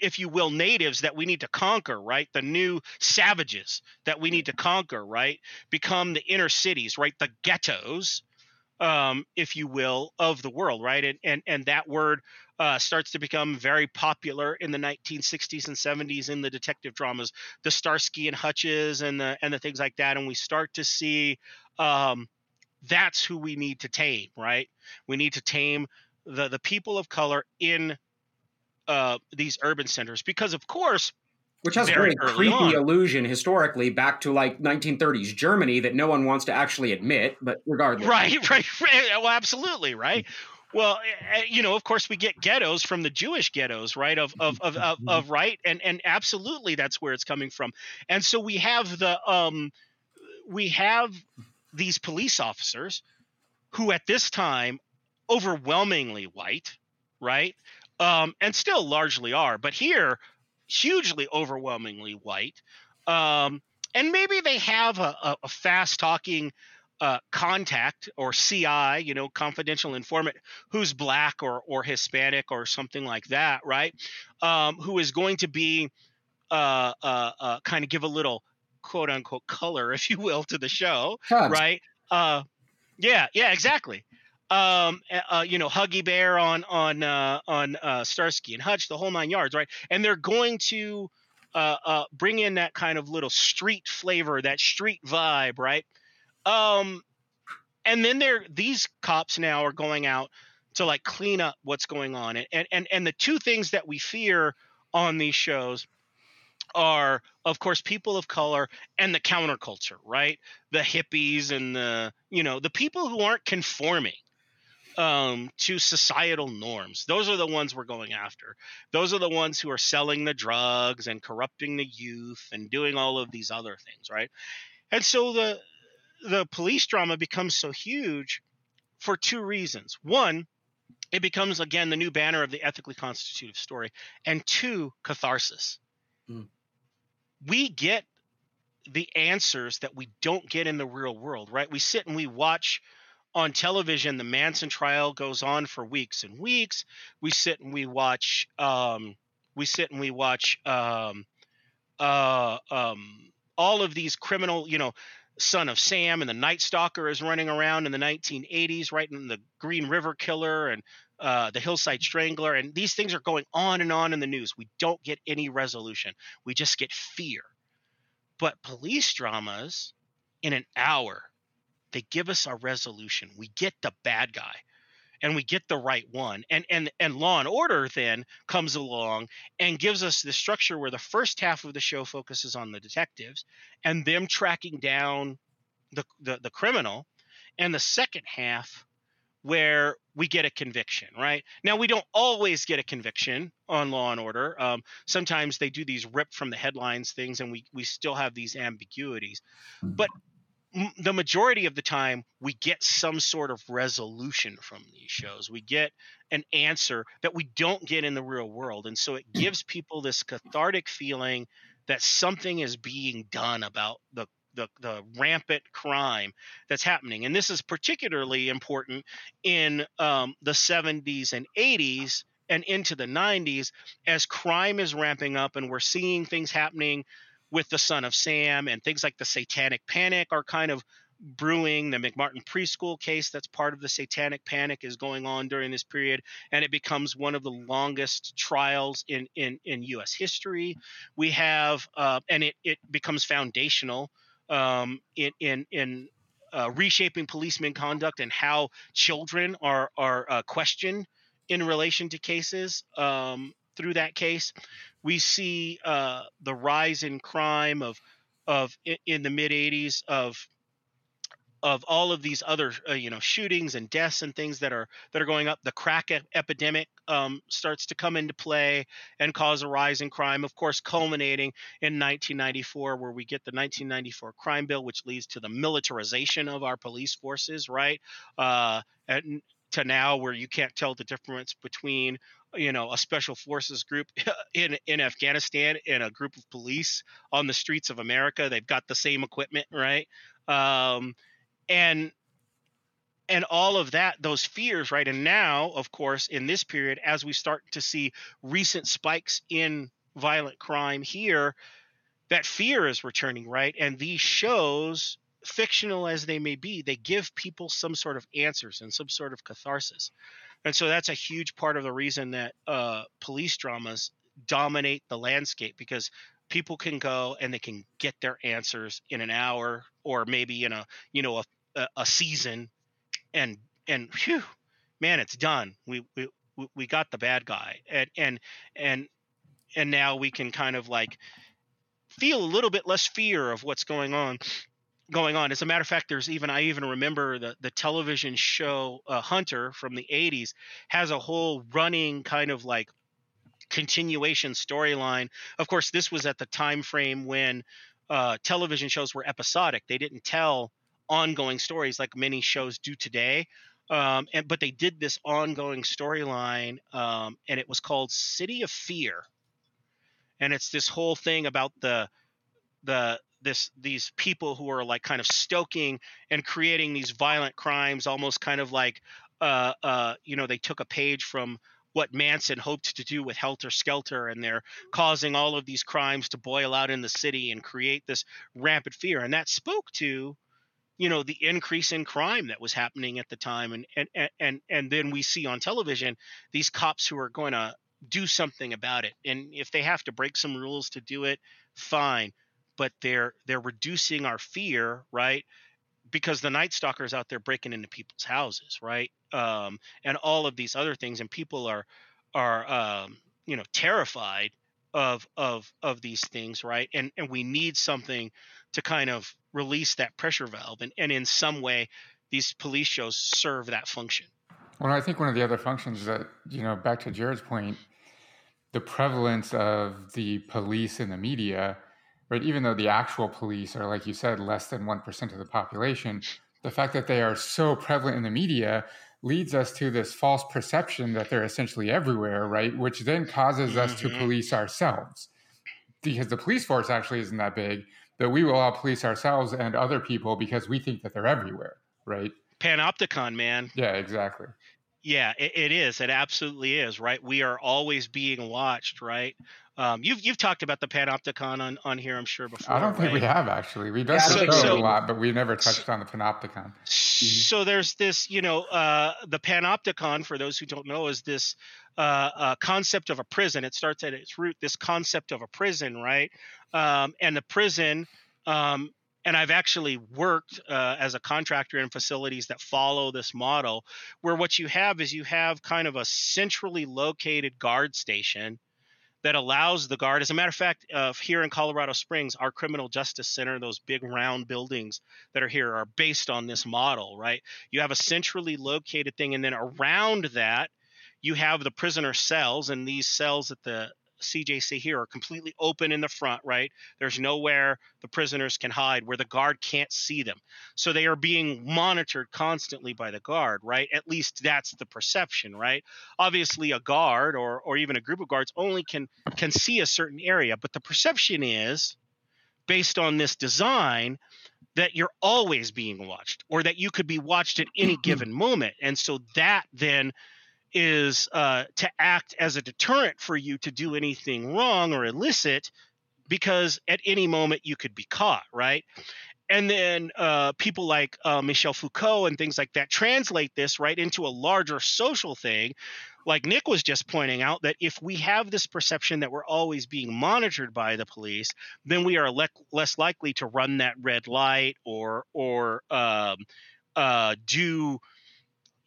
if you will, natives that we need to conquer, right? The new savages that we need to conquer, right? Become the inner cities, right? The ghettos, um, if you will, of the world, right? And and and that word uh, starts to become very popular in the 1960s and 70s in the detective dramas, the Starsky and Hutches and the and the things like that, and we start to see um, that's who we need to tame, right? We need to tame the the people of color in uh, these urban centers because, of course, which has a very creepy on. allusion historically back to like 1930s Germany that no one wants to actually admit, but regardless. Right, right, right. Well, absolutely, right. Well, you know, of course, we get ghettos from the Jewish ghettos, right? Of of of of, of right, and and absolutely, that's where it's coming from. And so we have the um, we have these police officers who, at this time, overwhelmingly white, right? Um, and still largely are, but here hugely overwhelmingly white. Um, and maybe they have a, a, a fast talking uh, contact or CI, you know, confidential informant who's black or or Hispanic or something like that, right? Um, who is going to be uh, uh, uh kind of give a little quote unquote color, if you will, to the show, right? Uh, yeah, yeah, exactly um, uh, you know, Huggy Bear on on uh, on uh, Starsky and Hutch, the whole nine yards, right? And they're going to uh, uh, bring in that kind of little street flavor, that street vibe, right? Um, and then they're these cops now are going out to like clean up what's going on, and and and the two things that we fear on these shows are of course people of color and the counterculture right the hippies and the you know the people who aren't conforming um, to societal norms. Those are the ones we're going after. Those are the ones who are selling the drugs and corrupting the youth and doing all of these other things, right? And so the the police drama becomes so huge for two reasons. One, it becomes again the new banner of the ethically constitutive story, and two, catharsis. Mm. We get the answers that we don't get in the real world, right? We sit and we watch on television, the Manson trial goes on for weeks and weeks. We sit and we watch. Um, we sit and we watch um, uh, um, all of these criminal, you know, Son of Sam and the Night Stalker is running around in the 1980s, right? in the Green River Killer and uh, the Hillside Strangler, and these things are going on and on in the news. We don't get any resolution. We just get fear. But police dramas, in an hour, they give us a resolution. We get the bad guy and we get the right one. And and and Law and Order then comes along and gives us the structure where the first half of the show focuses on the detectives and them tracking down the the, the criminal, and the second half where we get a conviction, right? Now we don't always get a conviction on Law and Order. Um, sometimes they do these rip from the headlines things, and we we still have these ambiguities. But the majority of the time we get some sort of resolution from these shows. We get an answer that we don't get in the real world and so it gives people this cathartic feeling that something is being done about the the, the rampant crime that's happening. And this is particularly important in um, the 70s and 80s and into the 90s as crime is ramping up and we're seeing things happening with the son of Sam and things like the satanic panic are kind of brewing. The McMartin preschool case that's part of the satanic panic is going on during this period, and it becomes one of the longest trials in in, in U.S. history. We have, uh, and it it becomes foundational um, in in in uh, reshaping policeman conduct and how children are are uh, questioned in relation to cases um, through that case we see uh, the rise in crime of of in the mid 80s of of all of these other uh, you know shootings and deaths and things that are that are going up. The crack e- epidemic um, starts to come into play and cause a rise in crime of course culminating in 1994 where we get the 1994 crime bill which leads to the militarization of our police forces right? Uh, and to now where you can't tell the difference between you know a special forces group in in Afghanistan and a group of police on the streets of America. They've got the same equipment, right? Um, and and all of that those fears right and now of course in this period as we start to see recent spikes in violent crime here that fear is returning right and these shows fictional as they may be they give people some sort of answers and some sort of catharsis and so that's a huge part of the reason that uh, police dramas dominate the landscape because people can go and they can get their answers in an hour or maybe in a you know a, a season and and whew, man it's done. We, we we got the bad guy. And and and and now we can kind of like feel a little bit less fear of what's going on going on. As a matter of fact, there's even I even remember the the television show uh, Hunter from the 80s has a whole running kind of like continuation storyline. Of course, this was at the time frame when uh, television shows were episodic. They didn't tell ongoing stories like many shows do today. Um, and but they did this ongoing storyline, um, and it was called City of Fear, and it's this whole thing about the the this these people who are like kind of stoking and creating these violent crimes, almost kind of like uh, uh, you know they took a page from what Manson hoped to do with Helter Skelter, and they're causing all of these crimes to boil out in the city and create this rampant fear. And that spoke to, you know, the increase in crime that was happening at the time. And and and and then we see on television these cops who are going to do something about it. And if they have to break some rules to do it, fine. But they're they're reducing our fear, right? because the night stalkers out there breaking into people's houses right? Um, and all of these other things and people are are um, you know terrified of of of these things right? And and we need something to kind of release that pressure valve and, and in some way these police shows serve that function. Well i think one of the other functions that you know back to jared's point the prevalence of the police in the media right? Even though the actual police are, like you said, less than 1% of the population, the fact that they are so prevalent in the media leads us to this false perception that they're essentially everywhere, right? Which then causes mm-hmm. us to mm-hmm. police ourselves. Because the police force actually isn't that big, but we will all police ourselves and other people because we think that they're everywhere, right? Panopticon, man. Yeah, exactly. Yeah, it, it is. It absolutely is, right? We are always being watched, right? Um, you've you've talked about the Panopticon on, on here, I'm sure before. I don't think right? we have actually. We done yeah, so, a lot, but we've never touched on the Panopticon. So there's this, you know, uh, the Panopticon. For those who don't know, is this uh, uh, concept of a prison. It starts at its root. This concept of a prison, right? Um, and the prison. Um, and I've actually worked uh, as a contractor in facilities that follow this model, where what you have is you have kind of a centrally located guard station that allows the guard. As a matter of fact, uh, here in Colorado Springs, our criminal justice center, those big round buildings that are here, are based on this model, right? You have a centrally located thing, and then around that, you have the prisoner cells, and these cells at the CJC here are completely open in the front, right? There's nowhere the prisoners can hide where the guard can't see them. So they are being monitored constantly by the guard, right? At least that's the perception, right? Obviously a guard or or even a group of guards only can can see a certain area, but the perception is based on this design that you're always being watched or that you could be watched at any given moment. And so that then is uh, to act as a deterrent for you to do anything wrong or illicit because at any moment you could be caught, right? And then uh, people like uh, Michel Foucault and things like that translate this right into a larger social thing. Like Nick was just pointing out, that if we have this perception that we're always being monitored by the police, then we are le- less likely to run that red light or or um, uh, do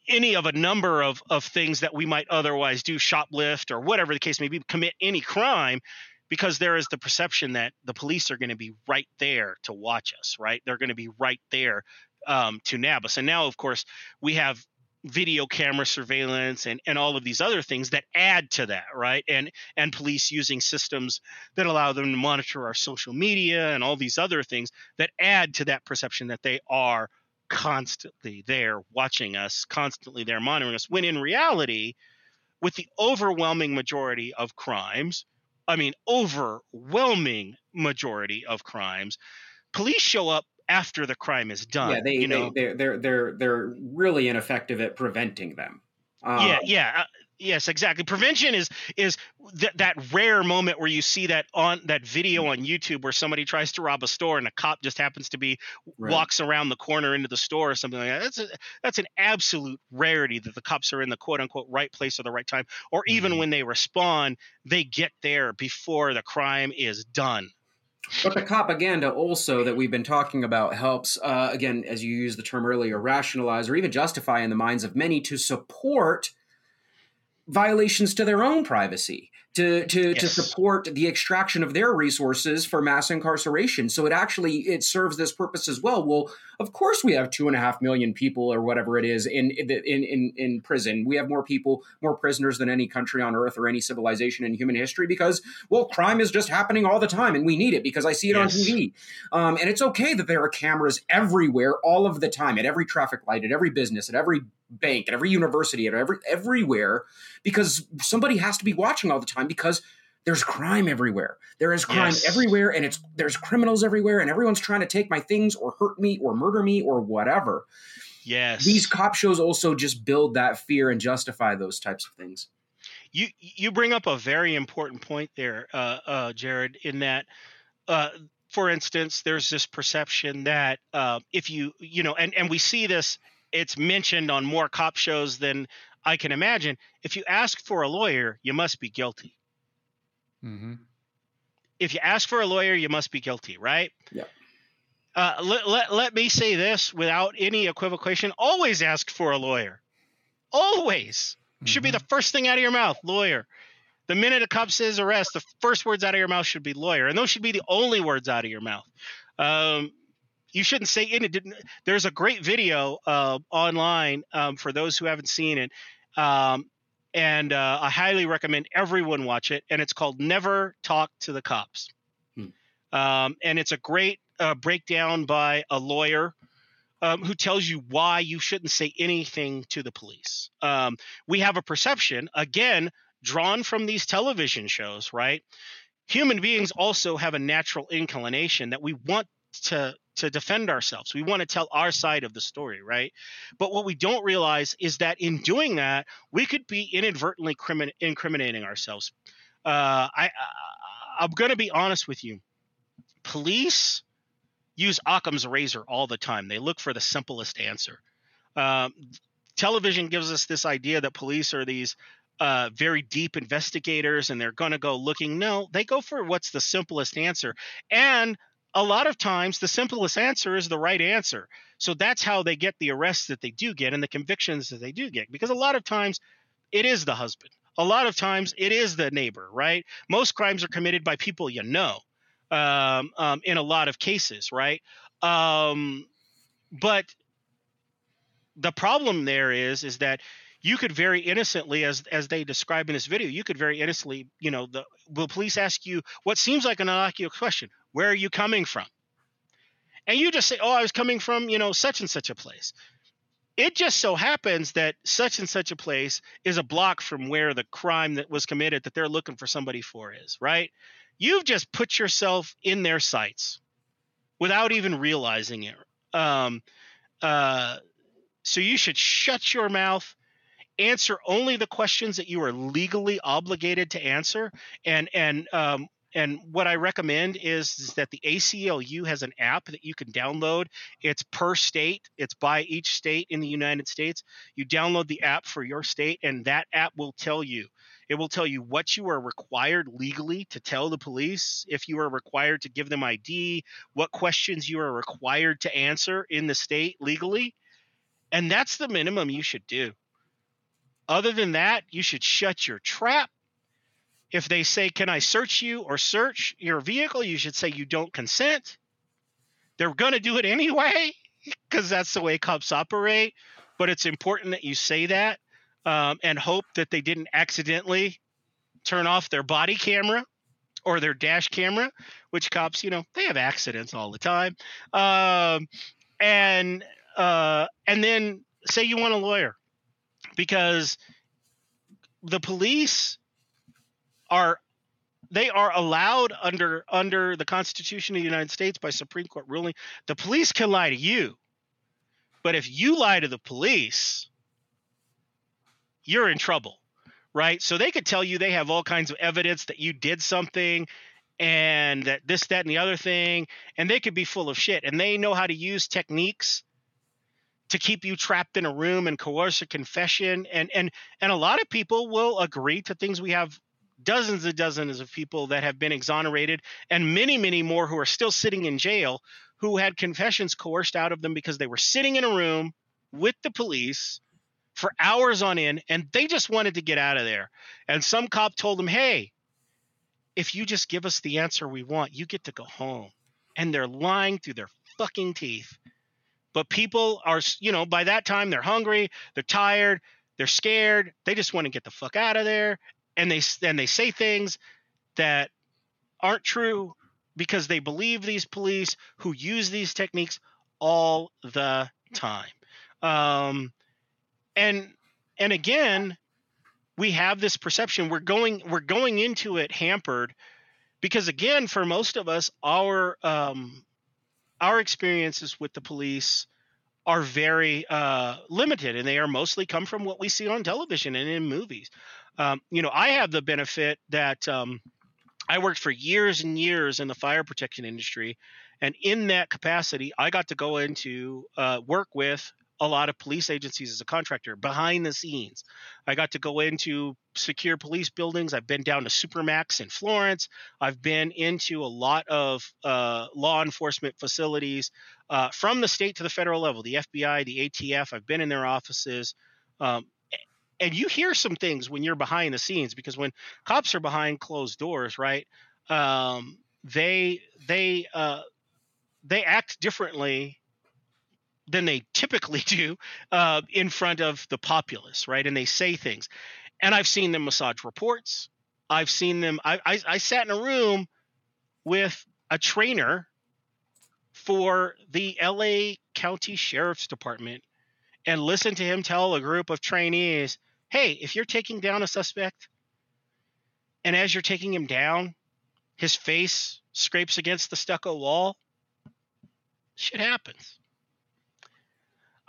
any of a number of, of things that we might otherwise do, shoplift or whatever the case may be, commit any crime, because there is the perception that the police are going to be right there to watch us, right? They're going to be right there um, to nab us. And now, of course, we have video camera surveillance and, and all of these other things that add to that right and and police using systems that allow them to monitor our social media and all these other things that add to that perception that they are constantly there watching us, constantly there monitoring us, when in reality, with the overwhelming majority of crimes, I mean, overwhelming majority of crimes, police show up after the crime is done. Yeah, they, you know? they, they're, they're, they're, they're really ineffective at preventing them. Um, yeah, yeah. Yes, exactly. Prevention is is th- that rare moment where you see that on that video on YouTube where somebody tries to rob a store and a cop just happens to be right. walks around the corner into the store or something like that. That's a, that's an absolute rarity that the cops are in the quote unquote right place at the right time, or even mm-hmm. when they respond, they get there before the crime is done. But the propaganda also that we've been talking about helps, uh, again, as you used the term earlier, rationalize or even justify in the minds of many to support violations to their own privacy. to to, yes. to support the extraction of their resources for mass incarceration. So it actually it serves this purpose as well. Well, of course we have two and a half million people or whatever it is in in in, in prison. We have more people, more prisoners than any country on earth or any civilization in human history because well, crime is just happening all the time, and we need it because I see it yes. on TV. Um, and it's okay that there are cameras everywhere, all of the time, at every traffic light, at every business, at every bank, at every university, at every everywhere, because somebody has to be watching all the time because there's crime everywhere. There is crime yes. everywhere, and it's there's criminals everywhere, and everyone's trying to take my things or hurt me or murder me or whatever. Yes. These cop shows also just build that fear and justify those types of things. You you bring up a very important point there, uh, uh, Jared, in that. Uh, for instance, there's this perception that uh, if you, you know, and, and we see this it's mentioned on more cop shows than I can imagine. If you ask for a lawyer, you must be guilty. Mm-hmm. If you ask for a lawyer, you must be guilty, right? Yeah. Uh, let, let, let me say this without any equivocation always ask for a lawyer. Always. Mm-hmm. Should be the mm-hmm. first thing out of your mouth, lawyer. The minute a cop says arrest, the first words out of your mouth should be lawyer. And those should be the only words out of your mouth. Um, you shouldn't say in it. There's a great video uh, online um, for those who haven't seen it, um, and uh, I highly recommend everyone watch it. And it's called "Never Talk to the Cops," hmm. um, and it's a great uh, breakdown by a lawyer. Um, who tells you why you shouldn't say anything to the police? Um, we have a perception, again, drawn from these television shows, right? Human beings also have a natural inclination that we want to to defend ourselves. We want to tell our side of the story, right? But what we don't realize is that in doing that, we could be inadvertently crimin- incriminating ourselves. Uh, I, I I'm going to be honest with you. Police use Occam's razor all the time. They look for the simplest answer. Um, television gives us this idea that police are these uh, very deep investigators and they're going to go looking. No, they go for what's the simplest answer. And a lot of times the simplest answer is the right answer. So that's how they get the arrests that they do get and the convictions that they do get. Because a lot of times it is the husband. A lot of times it is the neighbor, right? Most crimes are committed by people you know um, um, in a lot of cases, right? Um, but the problem there is, is that you could very innocently, as as they describe in this video, you could very innocently, you know, the will police ask you what seems like an innocuous question. Where are you coming from? And you just say, oh, I was coming from, you know, such and such a place. It just so happens that such and such a place is a block from where the crime that was committed that they're looking for somebody for is, right? You've just put yourself in their sights without even realizing it. Um, uh, so you should shut your mouth answer only the questions that you are legally obligated to answer and and um, and what I recommend is, is, that the ACLU has an app that you can download. It's per state, it's by each state in the United States. You download the app for your state, and that app will tell you. It will tell you what you are required legally to tell the police, if you are required to give them ID, what questions you are required to answer in the state legally. And that's the minimum you should do. Other than that, you should shut your trap if they say, Can I search you or search your vehicle? You should say you don't consent. They're going to do it anyway because that's the way cops operate. But it's important that you say that um, and hope that they didn't accidentally turn off their body camera or their dash camera, which cops, you know, they have accidents all the time. Um, and uh, and then say you want a lawyer because the police are they are allowed under under the Constitution of the United States by Supreme Court ruling. The police can lie to you, but if you lie to the police, you're in trouble, right? So they could tell you they have all kinds of evidence that you did something and that this, that, and the other thing, and they could be full of shit. And they know how to use techniques to keep you trapped in a room and coerce a confession. And and and a lot of people will agree to things we have dozens and dozens of people that have been exonerated and many, many more who are still sitting in jail who had confessions coerced out of them because they were sitting in a room with the police for hours on end and they just wanted to get out of there. And some cop told them, hey, if you just give us the answer we want, you get to go home. And they're lying through their fucking teeth. But people are, you know, by that time they're hungry, they're tired, they're scared, they just want to get the fuck out of there. And they and they say things that aren't true because they believe these police who use these techniques all the time. Um, and and again, we have this perception we're going we're going into it hampered because again for most of us our um, our experiences with the police are very uh, limited and they are mostly come from what we see on television and in movies. Um, you know i have the benefit that um, i worked for years and years in the fire protection industry and in that capacity i got to go into uh, work with a lot of police agencies as a contractor behind the scenes. I got to go into secure police buildings. I've been down to Supermax in Florence. I've been into a lot of uh, law enforcement facilities uh, from the state to the federal level, the FBI, the ATF. I've been in their offices. Um, and you hear some things when you're behind the scenes because when cops are behind closed doors, right? Um, they they uh, they act differently than they typically do uh, in front of the populace, right? And they say things. And I've seen them massage reports. I've seen them. I, I, I sat in a room with a trainer for the LA County Sheriff's Department and listened to him tell a group of trainees, hey, if you're taking down a suspect, and as you're taking him down, his face scrapes against the stucco wall, shit happens.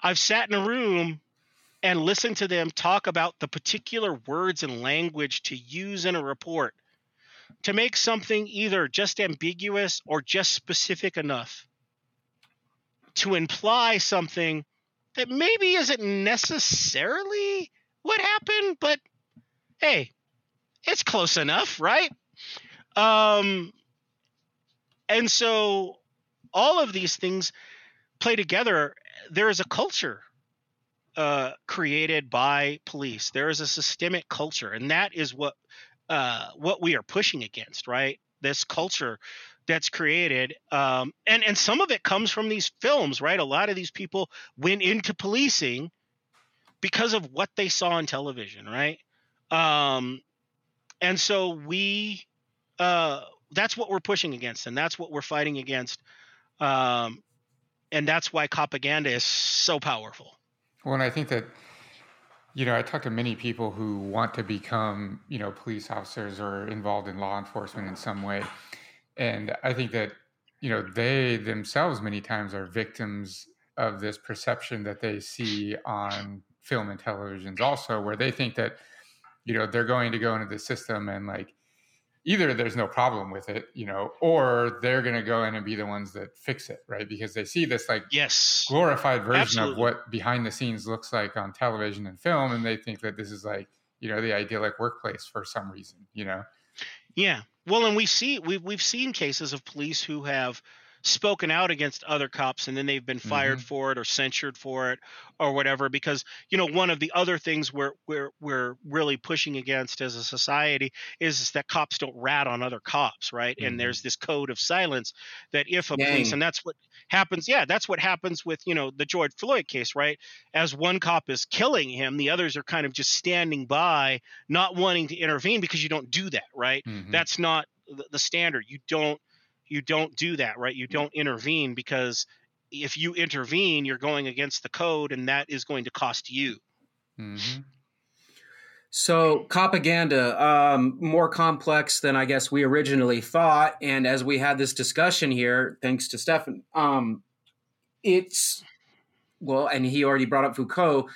I've sat in a room and listened to them talk about the particular words and language to use in a report to make something either just ambiguous or just specific enough to imply something that maybe isn't necessarily what happened, but hey, it's close enough, right? Um, and so all of these things play together there is a culture uh, created by police. There is a systemic culture, and that is what uh, what we are pushing against, right? This culture that's created, um, and and some of it comes from these films, right? A lot of these people went into policing because of what they saw on television, right? Um, and so we, uh, that's what we're pushing against, and that's what we're fighting against. Um, and that's why propaganda is so powerful. Well, and I think that you know, I talk to many people who want to become, you know, police officers or involved in law enforcement in some way. And I think that, you know, they themselves many times are victims of this perception that they see on film and televisions also, where they think that, you know, they're going to go into the system and like either there's no problem with it, you know, or they're going to go in and be the ones that fix it, right? Because they see this like yes glorified version Absolutely. of what behind the scenes looks like on television and film, and they think that this is like you know the idyllic workplace for some reason, you know. Yeah, well, and we see we've we've seen cases of police who have spoken out against other cops and then they've been fired mm-hmm. for it or censured for it or whatever because you know one of the other things we're we're we're really pushing against as a society is, that cops don't rat on other cops right mm-hmm. and there's this code of silence that if a Dang. police and that's what happens yeah that's what happens with you know the George Floyd case right as one cop is killing him the others are kind of just standing by not wanting to intervene because you don't do that right mm-hmm. that's not the standard you don't you don't do that, right? You don't intervene because if you intervene, you're going against the code, and that is going to cost you. Mm-hmm. So, propaganda, um, more complex than I guess we originally thought. And as we had this discussion here, thanks to Stefan, um, it's well, and he already brought up Foucault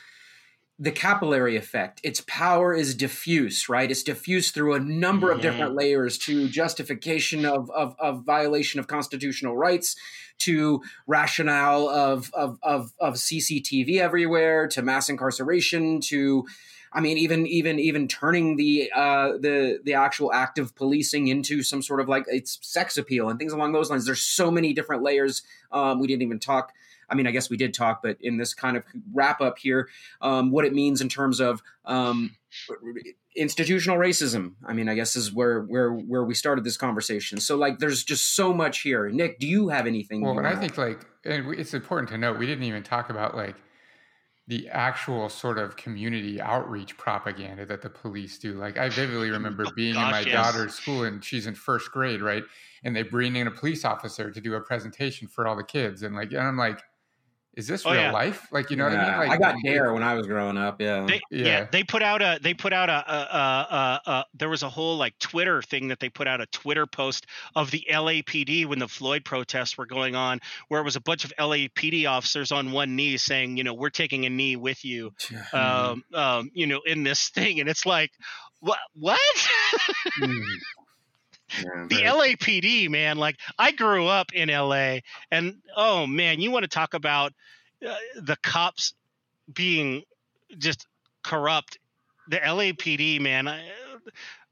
the capillary effect. Its power is diffuse, right? It's diffuse through a number of different mm-hmm. layers to justification of, of, of, violation of constitutional rights, to rationale of, of, of, of CCTV everywhere, to mass incarceration, to I mean, even even even turning the uh, the the actual act of policing into some sort of like it's sex appeal and things along those lines. There's so many different layers. Um, we didn't even talk. I mean, I guess we did talk, but in this kind of wrap up here, um, what it means in terms of um, institutional racism. I mean, I guess is where where where we started this conversation. So like, there's just so much here. Nick, do you have anything? Well, and I think like and it's important to note we didn't even talk about like the actual sort of community outreach propaganda that the police do. Like I vividly remember oh, being gosh, in my yes. daughter's school and she's in first grade, right? And they bring in a police officer to do a presentation for all the kids, and like, and I'm like is this oh, real yeah. life? Like, you know yeah. what I mean? Like, I got Dare when I was growing up. Yeah. They, yeah. yeah. They put out a, they put out a, a, a, a, there was a whole like Twitter thing that they put out a Twitter post of the LAPD when the Floyd protests were going on, where it was a bunch of LAPD officers on one knee saying, you know, we're taking a knee with you, um, um, you know, in this thing. And it's like, what, what? mm. Yeah, the LAPD, man. Like I grew up in LA, and oh man, you want to talk about uh, the cops being just corrupt. The LAPD, man. I,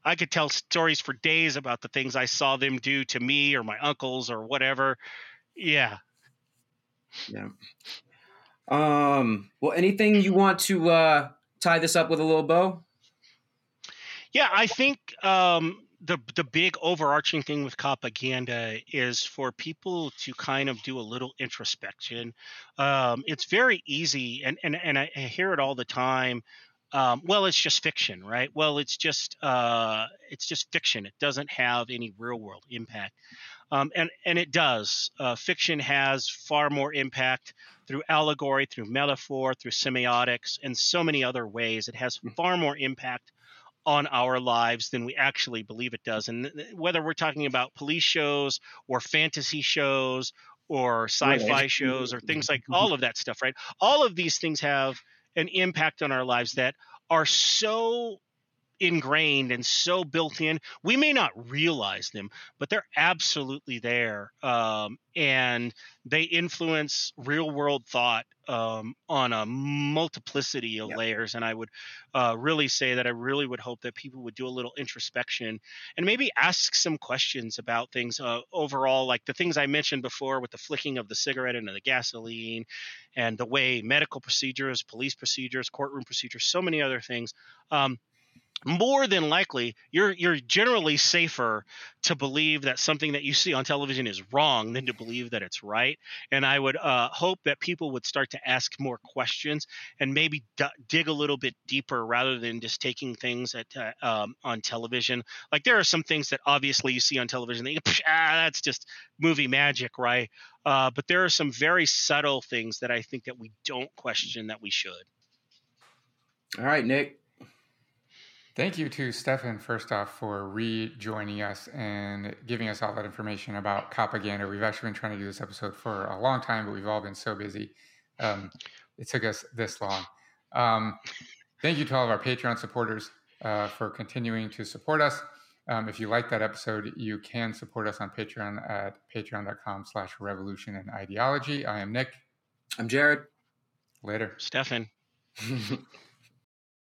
I could tell stories for days about the things I saw them do to me or my uncles or whatever. Yeah. Yeah. Um. Well, anything you want to uh, tie this up with a little bow? Yeah, I think um, the the big overarching thing with propaganda is for people to kind of do a little introspection. Um, it's very easy, and and and I hear it all the time. Um, well, it's just fiction, right? Well, it's just uh, it's just fiction. It doesn't have any real world impact, um, and and it does. Uh, fiction has far more impact through allegory, through metaphor, through semiotics, and so many other ways. It has hmm. far more impact on our lives than we actually believe it does. And whether we're talking about police shows or fantasy shows or sci-fi right. shows or things like mm-hmm. all of that stuff, right? All of these things have an impact on our lives that are so ingrained and so built in. We may not realize them, but they're absolutely there. Um, and they influence real world thought um, on a multiplicity of yep. layers. And I would uh, really say that I really would hope that people would do a little introspection and maybe ask some questions about things uh, overall, like the things I mentioned before with the flicking of the cigarette into the gasoline and the way medical procedures, police procedures, courtroom procedures, so many other things. Um, more than likely you're you're generally safer to believe that something that you see on television is wrong than to believe that it's right. And i would uh, hope that people would start to ask more questions and maybe d- dig a little bit deeper rather than just taking things at uh, um, on television. Like there are some things that obviously you see on television that you, ah, that's just movie magic right? Uh, but there are some very subtle things that i think that we don't question that we should. All right nick Thank you to Stefan, first off, for rejoining us and giving us all that information about propaganda. We've actually been trying to do this episode for a long time, but we've all been so busy. Um, it took us this long. Um, thank you to all of our Patreon supporters uh, for continuing to support us. Um, if you like that episode, you can support us on Patreon at patreon.com slash revolution and ideology. I am Nick. I'm Jared. Later. Stefan.